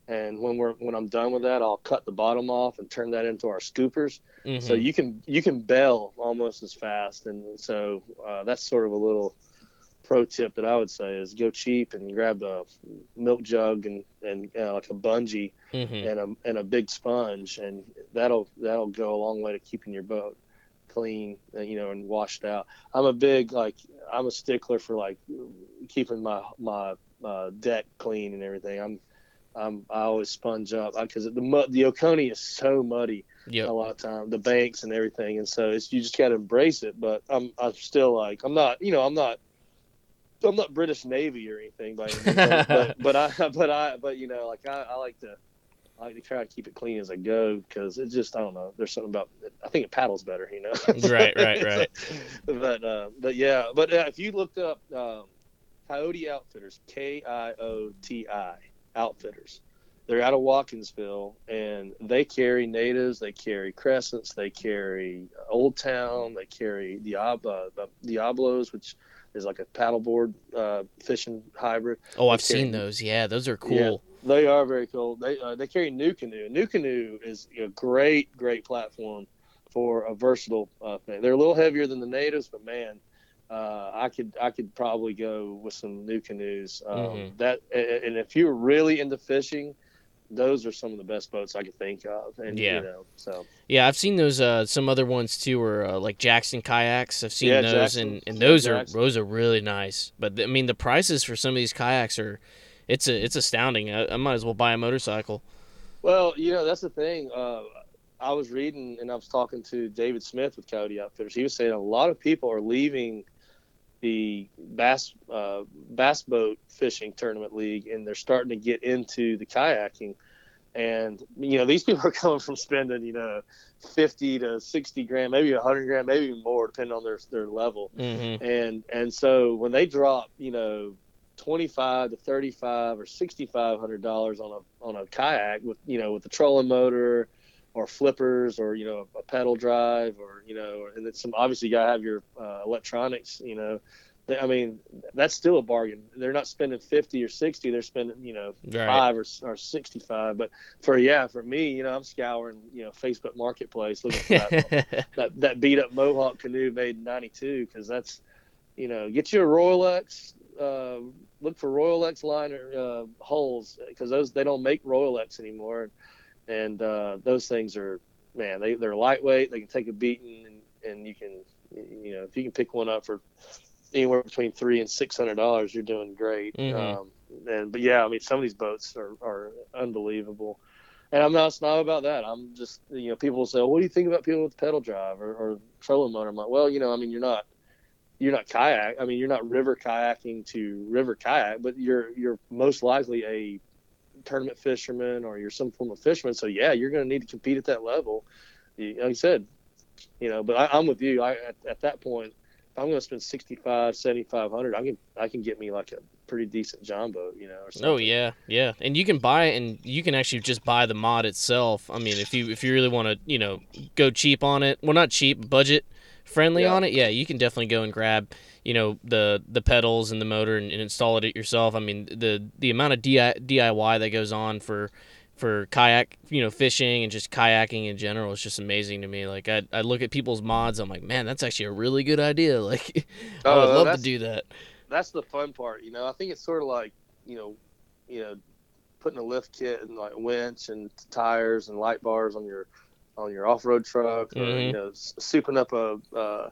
and when we're when I'm done with that, I'll cut the bottom off and turn that into our scoopers. Mm-hmm. So you can you can bell almost as fast, and so uh, that's sort of a little pro tip that I would say is go cheap and grab a milk jug and and uh, like a bungee mm-hmm. and a and a big sponge, and that'll that'll go a long way to keeping your boat clean, uh, you know, and washed out. I'm a big like I'm a stickler for like keeping my my uh, deck clean and everything. I'm I'm, I always sponge up because the mud, the Oconee is so muddy yep. a lot of time, the banks and everything, and so it's you just got to embrace it. But I'm I'm still like I'm not you know I'm not I'm not British Navy or anything by any means, but, but I but I but you know like I, I like to I like to try to keep it clean as I go because it's just I don't know there's something about. I think it paddles better you know right right right but uh, but yeah but uh, if you looked up um, Kioti Outfitters K I O T I Outfitters. They're out of Watkinsville, and they carry natives, they carry crescents, they carry Old Town, they carry Diablo, uh, Diablos, which is like a paddleboard uh, fishing hybrid. Oh, I've carry, seen those. Yeah, those are cool. Yeah, they are very cool. They uh, they carry NuCanoe. New Canoe is a great great platform for a versatile uh, thing. They're a little heavier than the natives, but man, uh, I could I could probably go with some NuCanoes. Um, Mhm. That and if you're really into fishing, those are some of the best boats I could think of. And Yeah. you know, so Yeah, I've seen those. Uh, some other ones too, are uh, like Jackson kayaks. I've seen Yeah, those, Jackson. and, and those are those are really nice. But I mean, the prices for some of these kayaks are, it's a it's astounding. I, I might as well buy a motorcycle. Well, you know, that's the thing. Uh, I was reading and I was talking to David Smith with Kioti Outfitters. He was saying a lot of people are leaving the bass uh, bass boat fishing tournament league and they're starting to get into the kayaking. And you know, these people are coming from spending you know fifty to sixty grand, maybe a hundred grand, maybe more, depending on their their level Mm-hmm. and and so when they drop you know 25 to 35 or 65 hundred dollars on a on a kayak with you know with a trolling motor or flippers or you know a pedal drive or you know and then some obviously you gotta have your uh, electronics you know They- I mean that's still a bargain they're not spending 50 or 60 they're spending you know Right. five or, or 65 but for yeah for me you know i'm scouring you know facebook marketplace looking for that that, that beat up Mohawk canoe made in '92 because that's, you know, get your a Royalex. Uh, look for Royalex liner uh, holes because those they don't make Royalex anymore, and uh, those things are man they they're lightweight. They can take a beating, and, and you can you know if you can pick one up for anywhere between three and six hundred dollars, you're doing great. Mhm. Um, and but yeah, I mean some of these boats are, are unbelievable. And I'm not snob about that. I'm just, you know, people will say, well, "What do you think about people with pedal drive or, or trolling motor?" I'm like, "Well, you know, I mean, you're not, you're not kayak. I mean, you're not river kayaking to river kayak, but you're you're most likely a tournament fisherman or you're some form of fisherman. So yeah, you're going to need to compete at that level. Like I said, you know, but I, I'm with you. I at, at that point, if I'm going to spend 65, 7,500, I can I can get me like a pretty decent John boat, you know, or oh, something. Oh yeah, yeah, and you can buy it, and you can actually just buy the mod itself. I mean, if you if you really want to, you know, go cheap on it, well, not cheap, budget friendly Yeah. on it, yeah, you can definitely go and grab, you know, the the pedals and the motor and, and install it yourself. I mean, the the amount of DIY that goes on for for kayak, you know, fishing and just kayaking in general is just amazing to me. Like I I look at people's mods, I'm like, man, that's actually a really good idea. Like oh, I Oh, would love to do that. that's the fun part. You know, I think it's sort of like you know, you know, putting a lift kit and like winch and tires and light bars on your on your off road truck, or Mhm. you know, souping up a. Uh,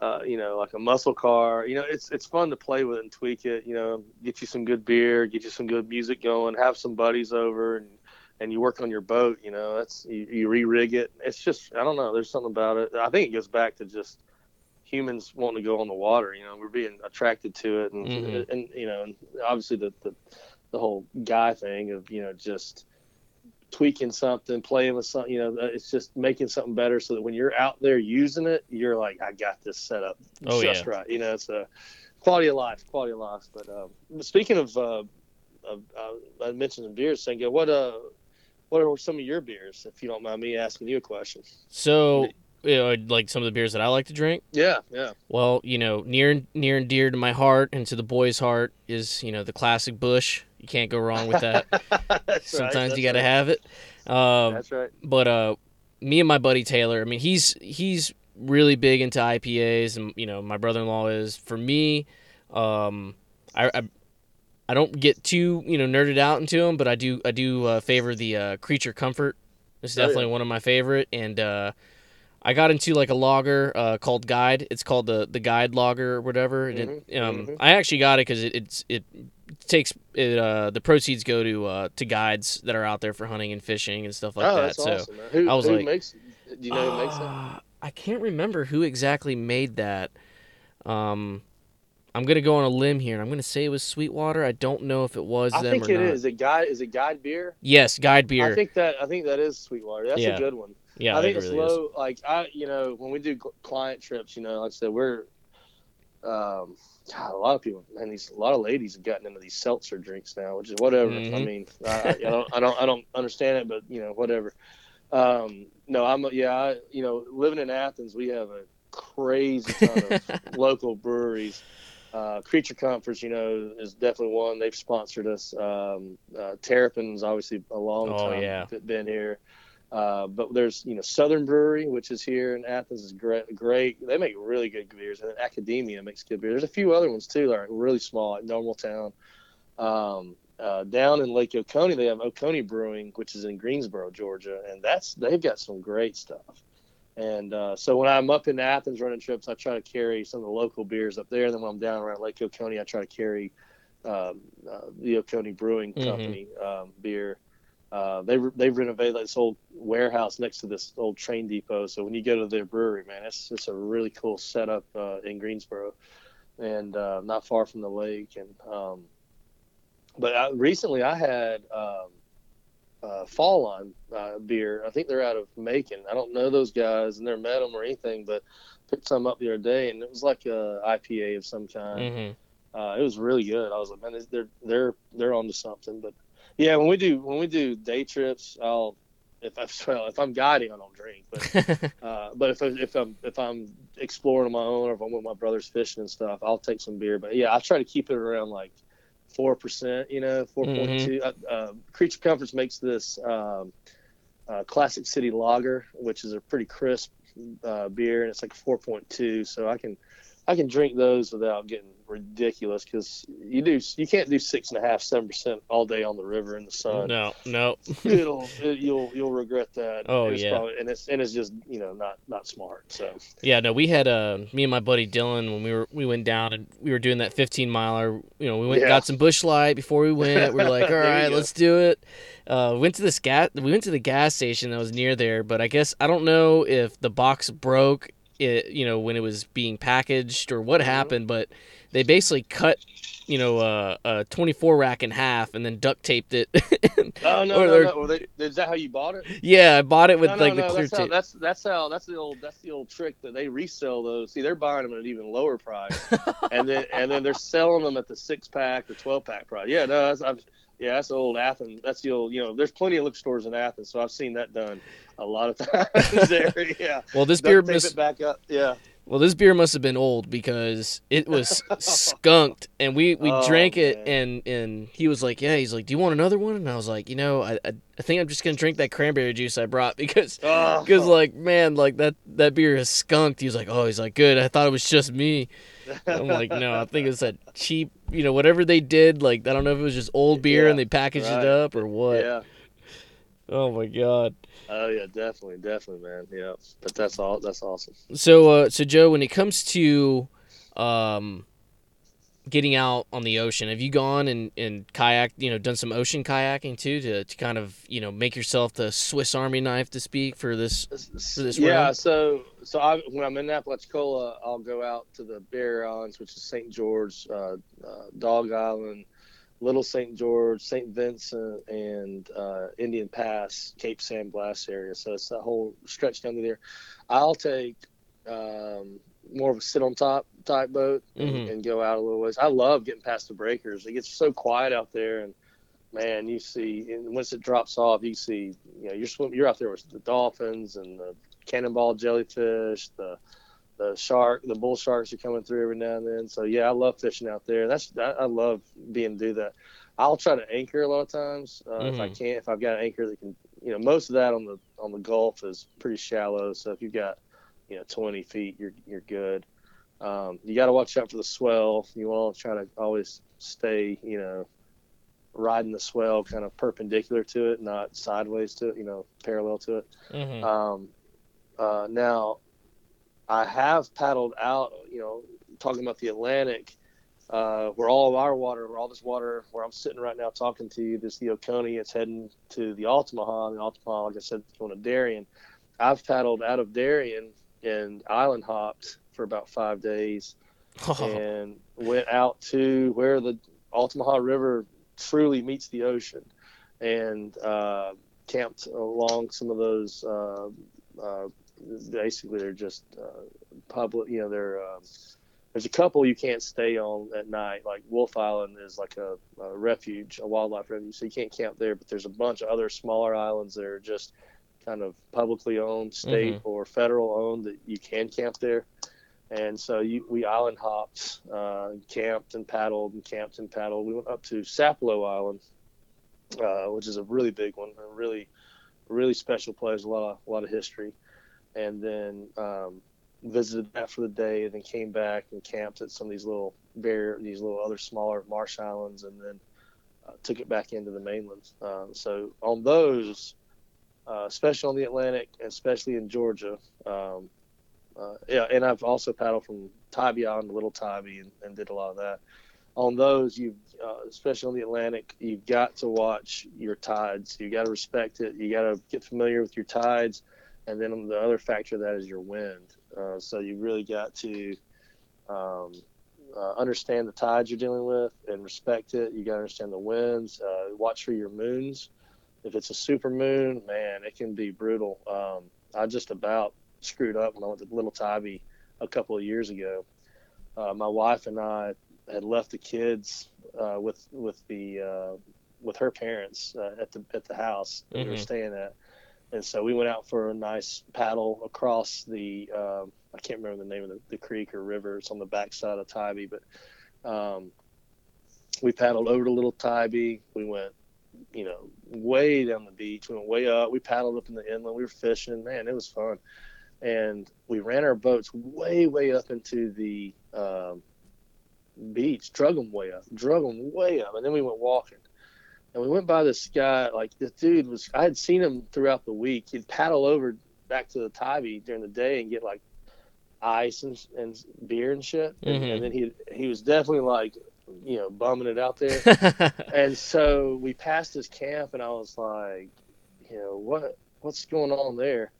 uh, you know, like a muscle car. You know, it's it's fun to play with and tweak it. You know, get you some good beer, get you some good music going, have some buddies over, and and you work on your boat. You know, that's you, you re-rig it. It's just I don't know. There's something about it. I think it goes back to just humans wanting to go on the water. You know, we're being attracted to it, and Mhm. and you know, and obviously the, the the whole guy thing of you know just tweaking something, playing with something. You know, it's just making something better so that when you're out there using it, you're like, I got this set up Oh, just yeah. right. You know, it's a quality of life, quality of life. But um, speaking of, uh, of uh, I mentioned some beers, Senga. What uh, what are some of your beers? If you don't mind me asking you a question. So, you know, like some of the beers that I like to drink. Yeah, yeah. Well, you know, near near and dear to my heart and to the boys' heart is, you know, the classic Busch. You can't go wrong with that. Sometimes right, you got to right. have it. Um, That's right. but uh, me and my buddy Taylor, I mean, he's he's really big into IPAs, and you know, my brother-in-law is. For me, um, I, I I don't get too you know nerded out into them, but I do I do uh, favor the uh, Creature Comfort. It's Oh, yeah. definitely one of my favorite, and uh, I got into like a logger uh, called Guide. It's called the the Guide Lager or whatever. and it, um, mhm. I actually got it because it, it's it takes it uh, the proceeds go to uh, to guides that are out there for hunting and fishing and stuff like oh, that. that's so awesome. Who, I was who like- makes? Do you know who makes that? uh, I can't remember who exactly made that. Um, I'm gonna go on a limb here, and I'm gonna say it was Sweetwater. I don't know if it was I them think or it not. is. Is it guide? Is it guide beer? Yes, Guide Beer. I think that I think that is Sweetwater. That's Yeah. a good one. Yeah, I think it it's really is. low. Like I, you know, when we do client trips, you know, like I said, we're, um, God, a lot of people, and these a lot of ladies have gotten into these seltzer drinks now, which is whatever. I Mhm. mean, I, I, I don't, I don't, I don't understand it, but you know, whatever. Um, no, I'm, yeah, I, you know, living in Athens, we have a crazy ton of local breweries. Uh, Creature Comforts, you know, is definitely one. They've sponsored us. Um, uh, Terrapin's obviously a long Oh, time yeah. been here. Uh, but there's you know Southern Brewery, which is here in Athens, is great. Great, they make really good beers, and then Academia makes good beers. There's a few other ones too, like really small, like Normaltown. Um, uh, down in Lake Oconee, they have Oconee Brewing, which is in Greensboro, Georgia, and that's they've got some great stuff. And uh, so when I'm up in Athens running trips, I try to carry some of the local beers up there. And then when I'm down around Lake Oconee, I try to carry um, uh, the Oconee Brewing Mhm. Company um, beer. Uh, they they've renovated this old warehouse next to this old train depot. So when you go to their brewery, man, it's it's a really cool setup uh, in Greensboro, and uh, not far from the lake. And um, but I, recently I had um, uh, Fall Line uh, beer. I think they're out of Macon. I don't know those guys, and never met them or anything, but picked some up the other day, and it was like a IPA of some kind. Mm-hmm. Uh, it was really good. I was like, man, they're they're they're onto something. But yeah, when we do when we do day trips, I'll if I well, if I'm guiding, I don't drink. But uh, but if if I'm if I'm exploring on my own or if I'm with my brothers fishing and stuff, I'll take some beer. But yeah, I try to keep it around like four percent. You know, four point two. Uh, uh, Creature Comforts makes this um, uh, Classic City Lager, which is a pretty crisp uh, beer, and it's like four point two. So I can I can drink those without getting ridiculous because you do you can't do six and a half seven percent all day on the river in the sun. no, no. It'll it, you'll you'll regret that. Oh, It's yeah. probably, and it's and it's just you know not not smart. So Yeah, no, we had uh me and my buddy Dylan when we were we went down and we were doing that 15 miler. You know, we went Yeah. got some Busch Light before we went. We are like, all right, There you go. let's do it. Uh, we went to this gas. We went to the gas station that was near there, but I guess I don't know if the box broke. It you know when it was being packaged or what Mhm. happened, but they basically cut you know uh, a 24 rack in half and then duct taped it. oh no Or no no. Well, they, is that how you bought it? yeah, I bought it with no, no, like no, the clear that's how, tape. that's that's how that's the old that's the old trick that they resell those. See, they're buying them at an even lower price, and then and then they're selling them at the six pack or twelve pack price. Yeah, no, that's, I've, yeah, that's old Athens. That's the old you know. There's plenty of liquor stores in Athens, so I've seen that done a lot of times there. Yeah, well, this Duct beer it back up. Yeah. Well, this beer must have been old because it was skunked, and we, we Oh, drank it, man. and and he was like, "Yeah." He's like, "Do you want another one?" And I was like, "You know, I I, I think I'm just gonna drink that cranberry juice I brought because Oh, because like man, like that that beer is skunked." He was like, "Oh, he's like, good. I thought it was just me." I'm like, "No, I think it's a cheap, you know, whatever they did. Like, I don't know if it was just old beer Yeah, and they packaged right. it up or what." yeah. Oh my god. Oh yeah, definitely, definitely, man. Yeah, but that's all. That's awesome. So, uh, so Joe, when it comes to, um, getting out on the ocean, have you gone and, and kayak, you know, done some ocean kayaking too to, to kind of, you know, make yourself the Swiss Army knife to speak for this? this yeah, round? so so I, when I'm in Apalachicola, I'll go out to the Barrier Islands, which is St. George, uh, uh, Dog Island, Little St. George, St. Vincent, and uh, Indian Pass, Cape San Blas area. So it's that whole stretch down to there. I'll take um, more of a sit on top type boat and, Mhm. and go out a little ways. I love getting past the breakers. It gets so quiet out there, and man, you see, and once it drops off, you see, you know, you're swim, you're out there with the dolphins and the cannonball jellyfish, the the shark, the bull sharks are coming through every now and then. So yeah, I love fishing out there. That's I, I love being do that. I'll try to anchor a lot of times uh, if I Mhm. can. If I've got an anchor that can, you know, most of that on the on the Gulf is pretty shallow. So if you've got, you know, 20 feet, you're you're good. Um, you got to watch out for the swell. You want to try to always stay, you know, riding the swell kind of perpendicular to it, not sideways to it, you know, parallel to it. Mm-hmm. Um, uh, now, I have paddled out, you know, talking about the Atlantic, uh, where all of our water, where all this water, where I'm sitting right now talking to you, this the Oconee, it's heading to the Altamaha, the Altamaha, like I said, it's going to Darien. I've paddled out of Darien and island hopped for about five days Oh, and went out to where the Altamaha River truly meets the ocean, and uh, camped along some of those. Uh, uh, basically, they're just uh, public. You know, they're um, there's a couple you can't stay on at night. Like Wolf Island is like a, a refuge, a wildlife refuge, so you can't camp there. But there's a bunch of other smaller islands that are just kind of publicly owned, state or federal owned that you can camp there and so you, we island hopped, uh, camped and paddled and camped and paddled. We went up to Sapelo Island, uh, which is a really big one, a really really special place, a lot of a lot of history, and then um, visited that for the day, and then came back and camped at some of these little barrier, these little other smaller marsh islands, and then uh, took it back into the mainland. Um, so on those, uh, especially on the Atlantic, especially in Georgia, um, uh, yeah, and I've also paddled from Tybee Island to Little Tybee and, and did a lot of that. On those, you, uh, especially on the Atlantic, you've got to watch your tides. You got to respect it. You got to get familiar with your tides, and then the other factor of that is your wind. Uh, so you really got to um, uh, understand the tides you're dealing with and respect it. You got to understand the winds. Uh, watch for your moons. If it's a super moon, man, it can be brutal. Um, I just about screwed up when I went to Little Tybee a couple of years ago. Uh, my wife and I had left the kids uh, with with the uh, with her parents uh, at the at the house that mm-hmm. we were mm-hmm. staying at, and so we went out for a nice paddle across the um, I can't remember the name of the, the, creek or river. It's on the backside of Tybee, but um, we paddled over to Little Tybee. We went, you know, way down the beach. We went way up. We paddled up in the inland. We were fishing. Man, it was fun and we ran our boats way, way up into the um, beach, drug them way up, drug them way up, and then we went walking. And we went by this guy, like this dude was, I had seen him throughout the week. He'd paddle over back to the Tybee during the day and get like ice and, and beer and shit. Mm-hmm. And, and then he he was definitely like, you know, bumming it out there. and so we passed his camp, and I was like, you know, what what's going on there?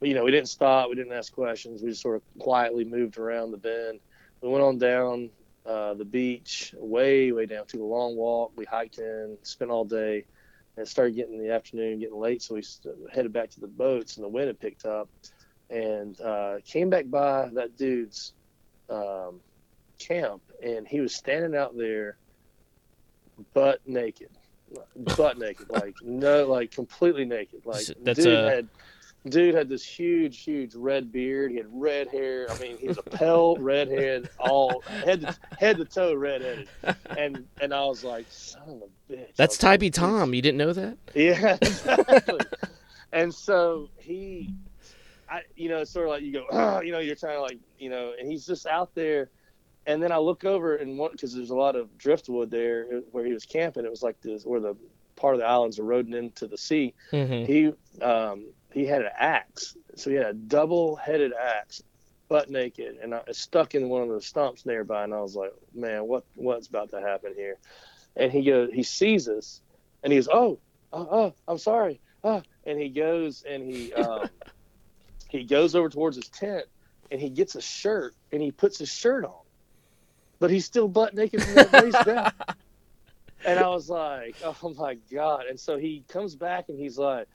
But you know, we didn't stop. We didn't ask questions. We just sort of quietly moved around the bend. We went on down uh, the beach, way, way down, took a long walk. We hiked in, spent all day, and it started getting in the afternoon, getting late. So we headed back to the boats, and the wind had picked up, and uh, came back by that dude's um, camp, and he was standing out there, butt naked, butt naked, like no, like completely naked, like that's dude a... had dude had this huge, huge red beard. He had red hair. I mean, he was a pale redhead, all head to, head to toe redheaded. And and I was like, son of a bitch. That's Tybee Tom. You didn't know that? Yeah, exactly. and so he, I, you know, it's sort of like you go, oh, you know, you're trying to like, you know, and he's just out there. And then I look over and one because there's a lot of driftwood there where he was camping. It was like this where the part of the island's eroding into the sea. Mm-hmm. He um, he had an axe. So he had a double-headed axe, butt naked, and I stuck in one of the stumps nearby. And I was like, man, what what's about to happen here? And he goes, he sees us, and he goes, oh, oh, oh I'm sorry, oh. and he goes and he um, he goes over towards his tent, and he gets a shirt, and he puts his shirt on, but he's still butt naked from the waist down. And I was like, oh my god! And so he comes back and he's like,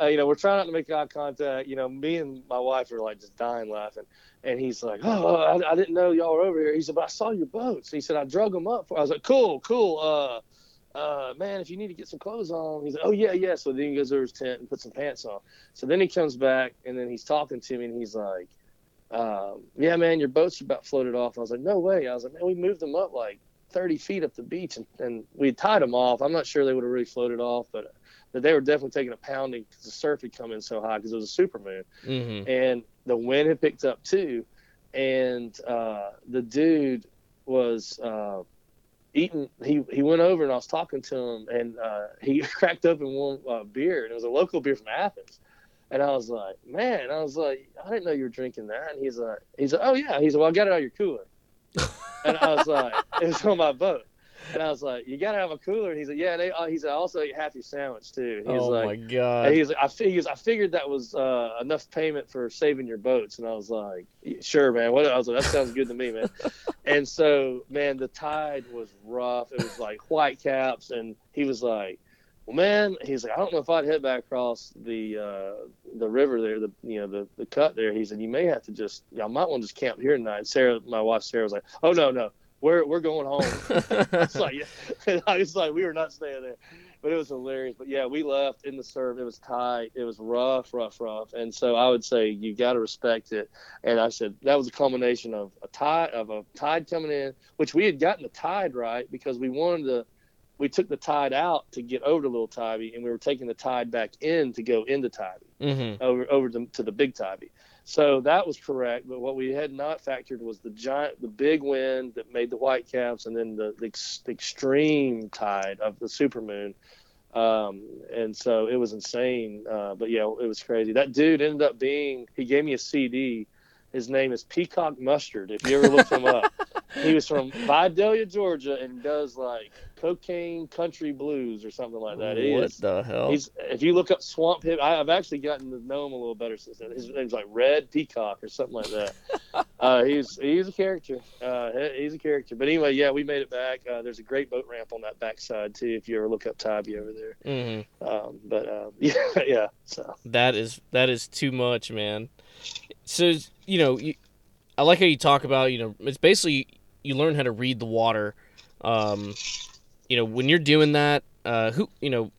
uh, you know, we're trying not to make eye contact. You know, me and my wife are like just dying laughing. And he's like, "Oh, I, I didn't know y'all were over here." He said, "But I saw your boats." He said, "I drug them up." For. I was like, "Cool, cool. Uh, uh, man, if you need to get some clothes on." He's like, "Oh yeah, yeah." So then he goes over his tent and puts some pants on. So then he comes back and then he's talking to me and he's like, um, "Yeah, man, your boats are about floated off." I was like, "No way." I was like, "Man, we moved them up like 30 feet up the beach and, and we tied them off. I'm not sure they would have really floated off, but that they were definitely taking a pounding because the surf had come in so high because it was a super moon, mm-hmm. and the wind had picked up too, and uh, the dude was uh, eating. He he went over and I was talking to him, and uh, he cracked open one uh, beer, and it was a local beer from Athens. And I was like, man, I was like, I didn't know you were drinking that. And he's like, he's like, oh yeah. He's like, well, I got it out of your cooler. and I was like, it was on my boat. And I was like, "You gotta have a cooler." And he's like, "Yeah." They, uh, he's like, "Also, eat half your sandwich too." He's oh like, my god! He's like, "I figured, I figured that was uh, enough payment for saving your boats." And I was like, "Sure, man." What I was like, "That sounds good to me, man." and so, man, the tide was rough. It was like white caps, and he was like, "Well, man," he's like, "I don't know if I'd head back across the uh, the river there, the you know the the cut there." He said, "You may have to just, y'all might want to just camp here tonight." And Sarah, my wife Sarah, was like, "Oh no, no." We're we're going home. it's like I was like we were not staying there, but it was hilarious. But yeah, we left in the surf. It was tight. It was rough, rough, rough. And so I would say you got to respect it. And I said that was a culmination of a tide of a tide coming in, which we had gotten the tide right because we wanted to we took the tide out to get over to Little Tybee, and we were taking the tide back in to go into Tybee Mm-hmm. over over to, to the Big Tybee. So that was correct, but what we had not factored was the giant, the big wind that made the whitecaps, and then the, the, ex, extreme tide of the supermoon. Um, and so it was insane. Uh, but yeah, it was crazy. That dude ended up being. He gave me a CD. His name is Peacock Mustard. If you ever look him up, he was from Vidalia, Georgia, and does like cocaine country blues or something like that. He what is- the hell? He's if you look up Swamp Hip, I, I've actually gotten to know him a little better since then. His name's like Red Peacock or something like that. uh, he's he's a character. Uh, he's a character. But anyway, yeah, we made it back. Uh, there's a great boat ramp on that backside too. If you ever look up Tybee over there. hmm Um, but uh, yeah, yeah. So That is that is too much, man. So you know, you, I like how you talk about. You know, it's basically you learn how to read the water. Um, you know, when you're doing that, uh, who you know,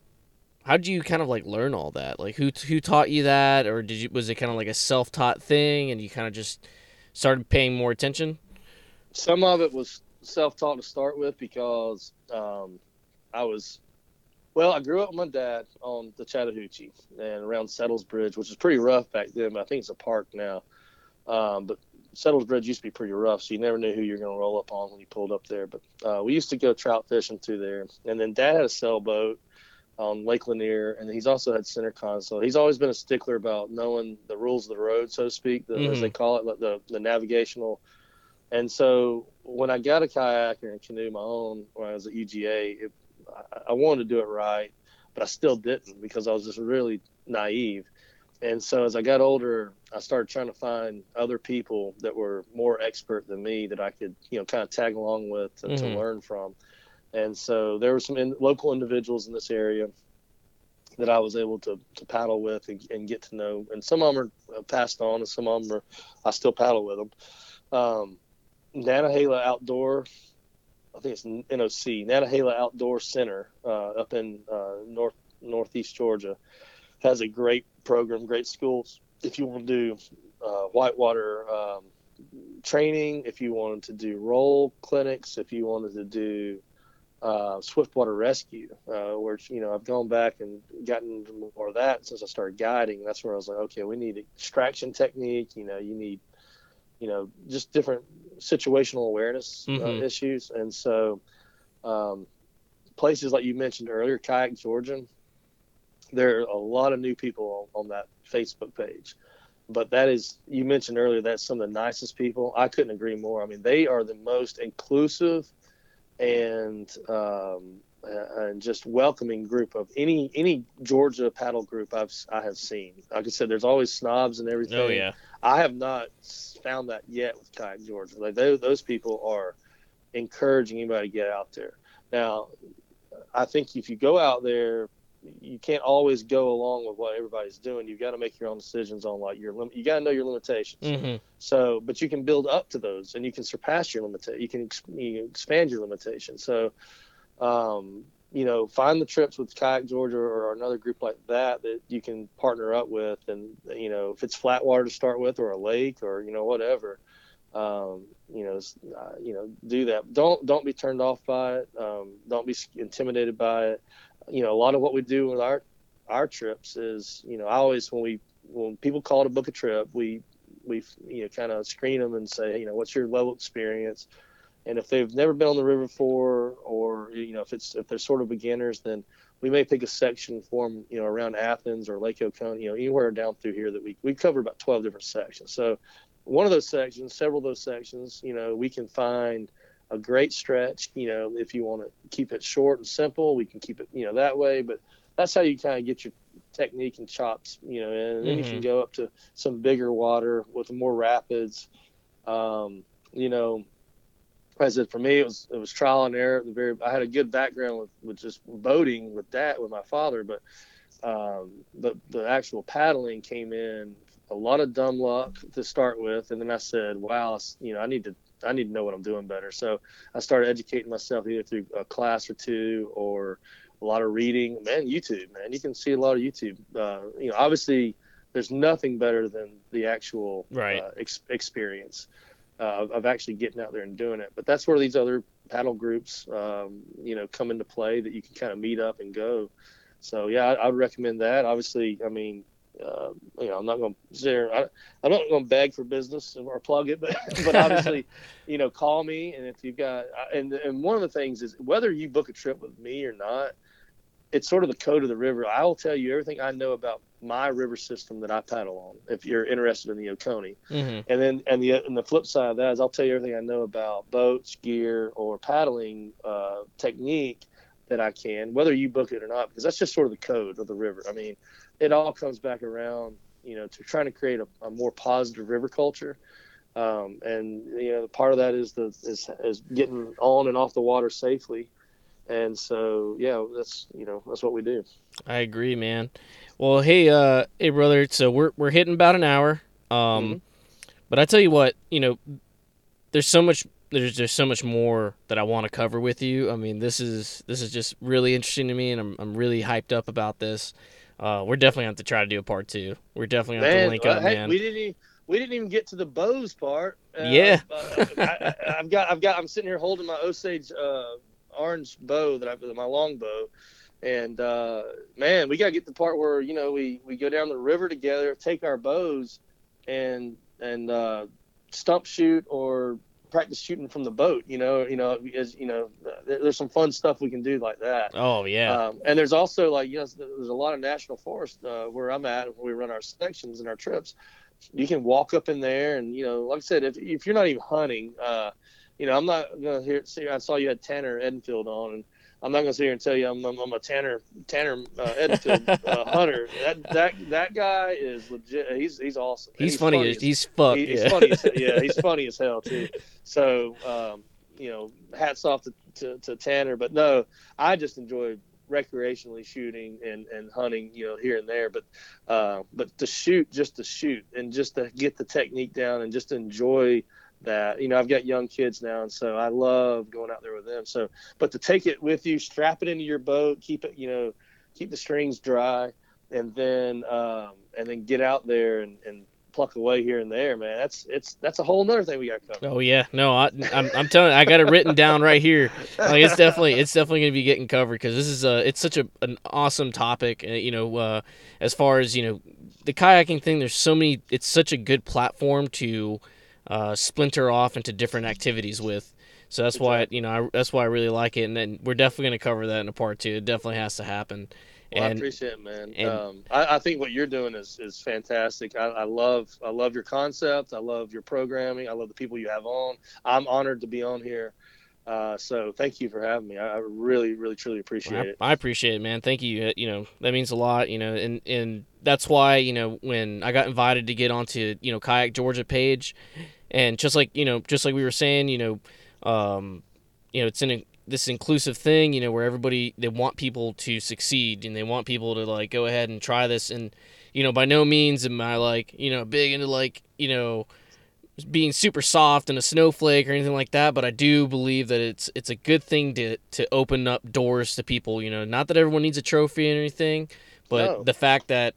how did you kind of like learn all that? Like, who who taught you that, or did you was it kind of like a self taught thing, and you kind of just started paying more attention? some of it was self-taught to start with because um, I was, well, I grew up with my dad on the Chattahoochee and around Settles Bridge, which is pretty rough back then. But I think it's a park now. Um, but Settles Bridge used to be pretty rough, so you never knew who you were going to roll up on when you pulled up there. But uh, we used to go trout fishing through there, and then Dad had a sailboat on Lake Lanier, and he's also had center console. He's always been a stickler about knowing the rules of the road, so to speak, the, as Mhm. they call it, like the the navigational. And so when I got a kayak and a canoe my own when I was at UGA, it, I, I wanted to do it right, but I still didn't because I was just really naive. And so as I got older, I started trying to find other people that were more expert than me that I could, you know, kind of tag along with to, to Mhm. learn from. And so there were some in, local individuals in this area that I was able to, to paddle with and, and get to know. And some of them are uh, passed on, and some of them are I still paddle with them. Um, Nantahala Outdoor, I think it's NOC, Nantahala Outdoor Center uh, up in uh, north northeast Georgia, has a great program, great schools. If you want to do uh, whitewater um, training, if you wanted to do roll clinics, if you wanted to do uh, swiftwater rescue, uh, where you know I've gone back and gotten more of that since I started guiding. That's where I was like, okay, we need extraction technique. You know, you need, you know, just different situational awareness uh, Mhm. issues, and so um, places like you mentioned earlier, Kayak Georgia, there are a lot of new people on, on that Facebook page. But that is, you mentioned earlier, that's some of the nicest people. I couldn't agree more. I mean, they are the most inclusive and um, and just welcoming group of any any Georgia paddle group I've I have seen. Like I said, there's always snobs and everything. Oh yeah. I have not found that yet with Kayak Georgia. Like those, those people are encouraging anybody to get out there. Now, I think if you go out there, you can't always go along with what everybody's doing. You've got to make your own decisions on like your lim- you got to know your limitations. hmm So, but you can build up to those, and you can surpass your limit. You can ex- you can expand your limitations. So, um, you know, find the trips with Kayak Georgia or another group like that that you can partner up with, and you know, if it's flat water to start with, or a lake, or you know, whatever, um, you know, uh, you know, do that. Don't don't be turned off by it. Um, don't be intimidated by it. You know, a lot of what we do with our our trips is, you know, I always when we when people call to book a trip, we we you know kind of screen them and say, you know, what's your level experience? And if they've never been on the river before, or you know, if it's if they're sort of beginners, then we may pick a section for them, you know, around Athens or Lake Oconee, you know, anywhere down through here that we we cover about 12 different sections. So one of those sections, several of those sections, you know, we can find a great stretch. You know, if you want to keep it short and simple, we can keep it, you know, that way. But that's how you kind of get your technique and chops, you know, and then you can Mhm. go up to some bigger water with more rapids. Um, you know, as I said, for me, it was it was trial and error. The very, I had a good background with, with just boating with that with my father, but um, the the actual paddling came in a lot of dumb luck to start with, and then I said, "Wow, you know, I need to I need to know what I'm doing better." So I started educating myself either through a class or two or a lot of reading. Man, YouTube, man, you can see a lot of YouTube. Uh, you know, obviously, there's nothing better than the actual Right. uh, ex- experience uh, of, actually getting out there and doing it. But that's where these other paddle groups, um, you know, come into play that you can kind of meet up and go. So yeah, I, I would recommend that. Obviously, I mean, uh, you know, I'm not going to sit I, I'm not going to beg for business or plug it, but but obviously, you know, call me and if you've got and and one of the things is whether you book a trip with me or not, it's sort of the code of the river. I will tell you everything I know about my river system that I paddle on. If you're interested in the Oconee, mm-hmm. and then and the and the flip side of that is I'll tell you everything I know about boats, gear, or paddling uh, technique that I can, whether you book it or not, because that's just sort of the code of the river. I mean, it all comes back around, you know, to trying to create a, a more positive river culture. Um, and you know, part of that is the is, is getting on and off the water safely. And so, yeah, that's you know that's what we do. I agree, man. Well, hey, uh, hey, brother. So we're we're hitting about an hour. Um, mm-hmm. but I tell you what, you know, there's so much there's there's so much more that I want to cover with you. I mean, this is this is just really interesting to me, and I'm I'm really hyped up about this. Uh, we're definitely going to try to do a part two. We're definitely going to link up, hey, man. We didn't even, we didn't even get to the bows part. Uh, yeah, uh, I, have got I've got I'm sitting here holding my Osage uh, orange bow that I've my long bow, and uh, man, we got to get the part where you know we we go down the river together, take our bows, and and uh, stump shoot or practice shooting from the boat. You know, you know, as you know, there's some fun stuff we can do like that. Oh yeah. Um, and there's also like you know, there's a lot of national forest uh, where I'm at where we run our sections and our trips. You can walk up in there, and you know, like I said, if if you're not even hunting, uh, you know, I'm not gonna hear. See, I saw you had Tanner Edenfield on, and I'm not gonna sit here and tell you I'm, I'm, I'm a Tanner Tanner uh, Edenfield uh, hunter. That that that guy is legit. He's he's awesome. He's, he's, funny. funny as, he's fuck. He, yeah. He's funny. As, yeah, he's funny as hell too. So um, you know, hats off to, to, to Tanner. But no, I just enjoy recreationally shooting and, and hunting, you know, here and there. But uh, but to shoot, just to shoot, and just to get the technique down, and just enjoy that you know i've got young kids now and so i love going out there with them. So but to take it with you strap it into your boat keep it you know keep the strings dry and then um, and then get out there and, and pluck away here and there man. That's it's that's a whole nother thing we got coming. Oh yeah. No I, I'm, I'm telling you, i got it written down right here. Like it's definitely it's definitely going to be getting covered because this is a it's such a an awesome topic you know uh, as far as you know the kayaking thing there's so many it's such a good platform to uh, splinter off into different activities with. So that's why you know I, that's why I really like it, and then we're definitely going to cover that in a part two. It definitely has to happen. Well, and, I appreciate it, man. And, um, I, I, think what you're doing is, is fantastic. I, I, love I love your concept. I love your programming. I love the people you have on. I'm honored to be on here. Uh, so thank you for having me. I, I really, really, truly appreciate well, I, it. I appreciate it, man. Thank you. Uh, you know that means a lot. You know, and and that's why you know when I got invited to get onto you know Kayak Georgia page, and just like you know, just like we were saying, you know, um, you know, it's in a, this inclusive thing, you know, where everybody they want people to succeed and they want people to like go ahead and try this. And you know, by no means am I like you know big into like you know being super soft and a snowflake or anything like that, but I do believe that it's it's a good thing to to open up doors to people. You know, not that everyone needs a trophy or anything, but no. the fact that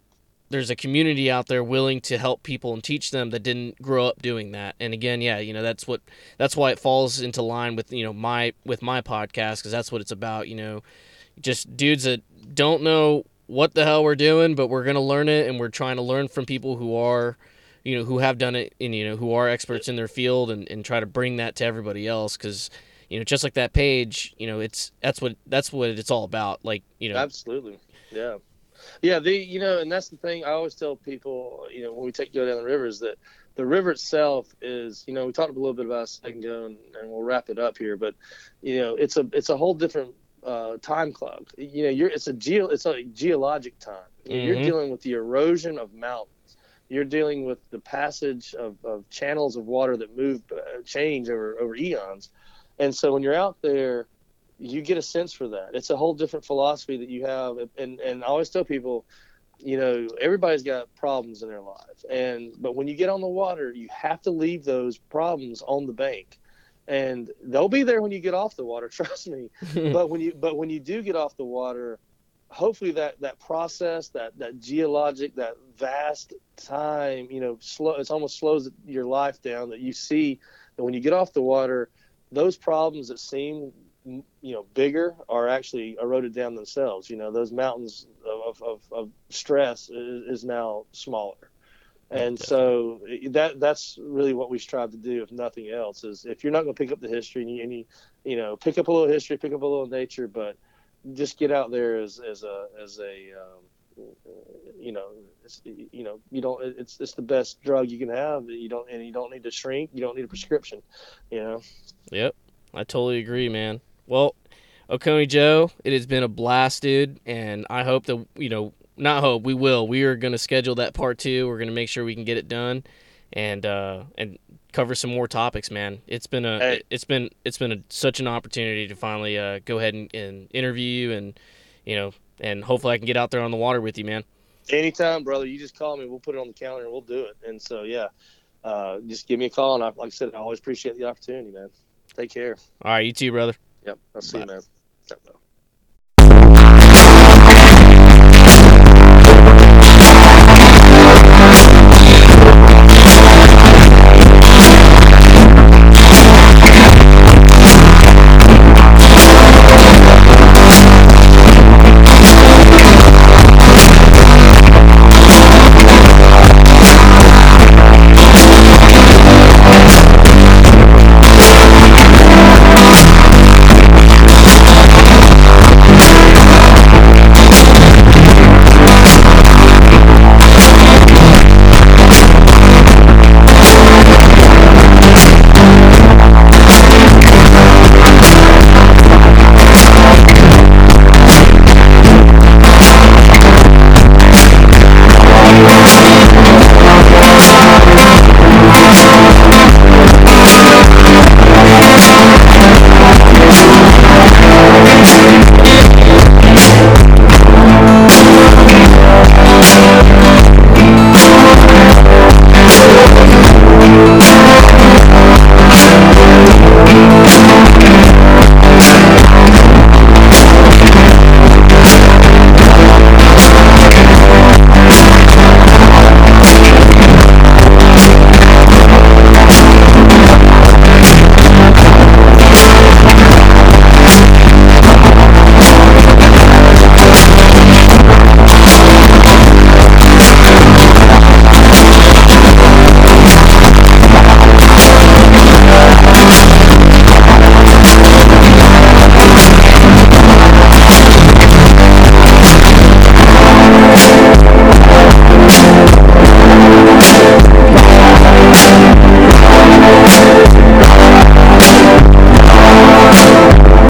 there's a community out there willing to help people and teach them that didn't grow up doing that. And again, yeah, you know that's what that's why it falls into line with you know my with my podcast because that's what it's about. You know, just dudes that don't know what the hell we're doing, but we're gonna learn it, and we're trying to learn from people who are you know who have done it and you know who are experts in their field and, and try to bring that to everybody else because you know just like that page you know it's that's what that's what it's all about like you know absolutely yeah yeah the you know and that's the thing i always tell people you know when we take go down the river is that the river itself is you know we talked a little bit about a second ago and, and we'll wrap it up here but you know it's a it's a whole different uh, time clock. You know, you're it's a geo it's a geologic time. Mm-hmm. You're dealing with the erosion of mountains you're dealing with the passage of, of channels of water that move uh, change over over eons. And so when you're out there you get a sense for that. It's a whole different philosophy that you have. And and i always tell people you know everybody's got problems in their life. And but when you get on the water you have to leave those problems on the bank. And they'll be there when you get off the water trust me. But when you but when you do get off the water hopefully that that process that that geologic that vast time you know slow it almost slows your life down that you see that when you get off the water those problems that seem you know bigger are actually eroded down themselves. You know, those mountains of of, of stress is, is now smaller. And so that that's really what we strive to do, if nothing else, is if you're not going to pick up the history and you, and you, you know pick up a little history, pick up a little nature, but just get out there as as a as a um, you know you know you don't it's it's the best drug you can have. You don't and you don't need to shrink. You don't need a prescription. You know. Yep, I totally agree, man. Well, Oconee Joe, it has been a blast, dude, and I hope that you know not hope we will. We are going to schedule that part two. We're going to make sure we can get it done, and uh, and cover some more topics, man. It's been a hey. it's been it's been a, such an opportunity to finally uh, go ahead and, and interview you, and you know, and hopefully I can get out there on the water with you, man. Anytime, brother. You just call me. We'll put it on the calendar we'll do it. And so yeah, uh, just give me a call. And I, like I said, I always appreciate the opportunity, man. Take care. All right, you too, brother. Yep. I'll see Bye. you, man. Yep.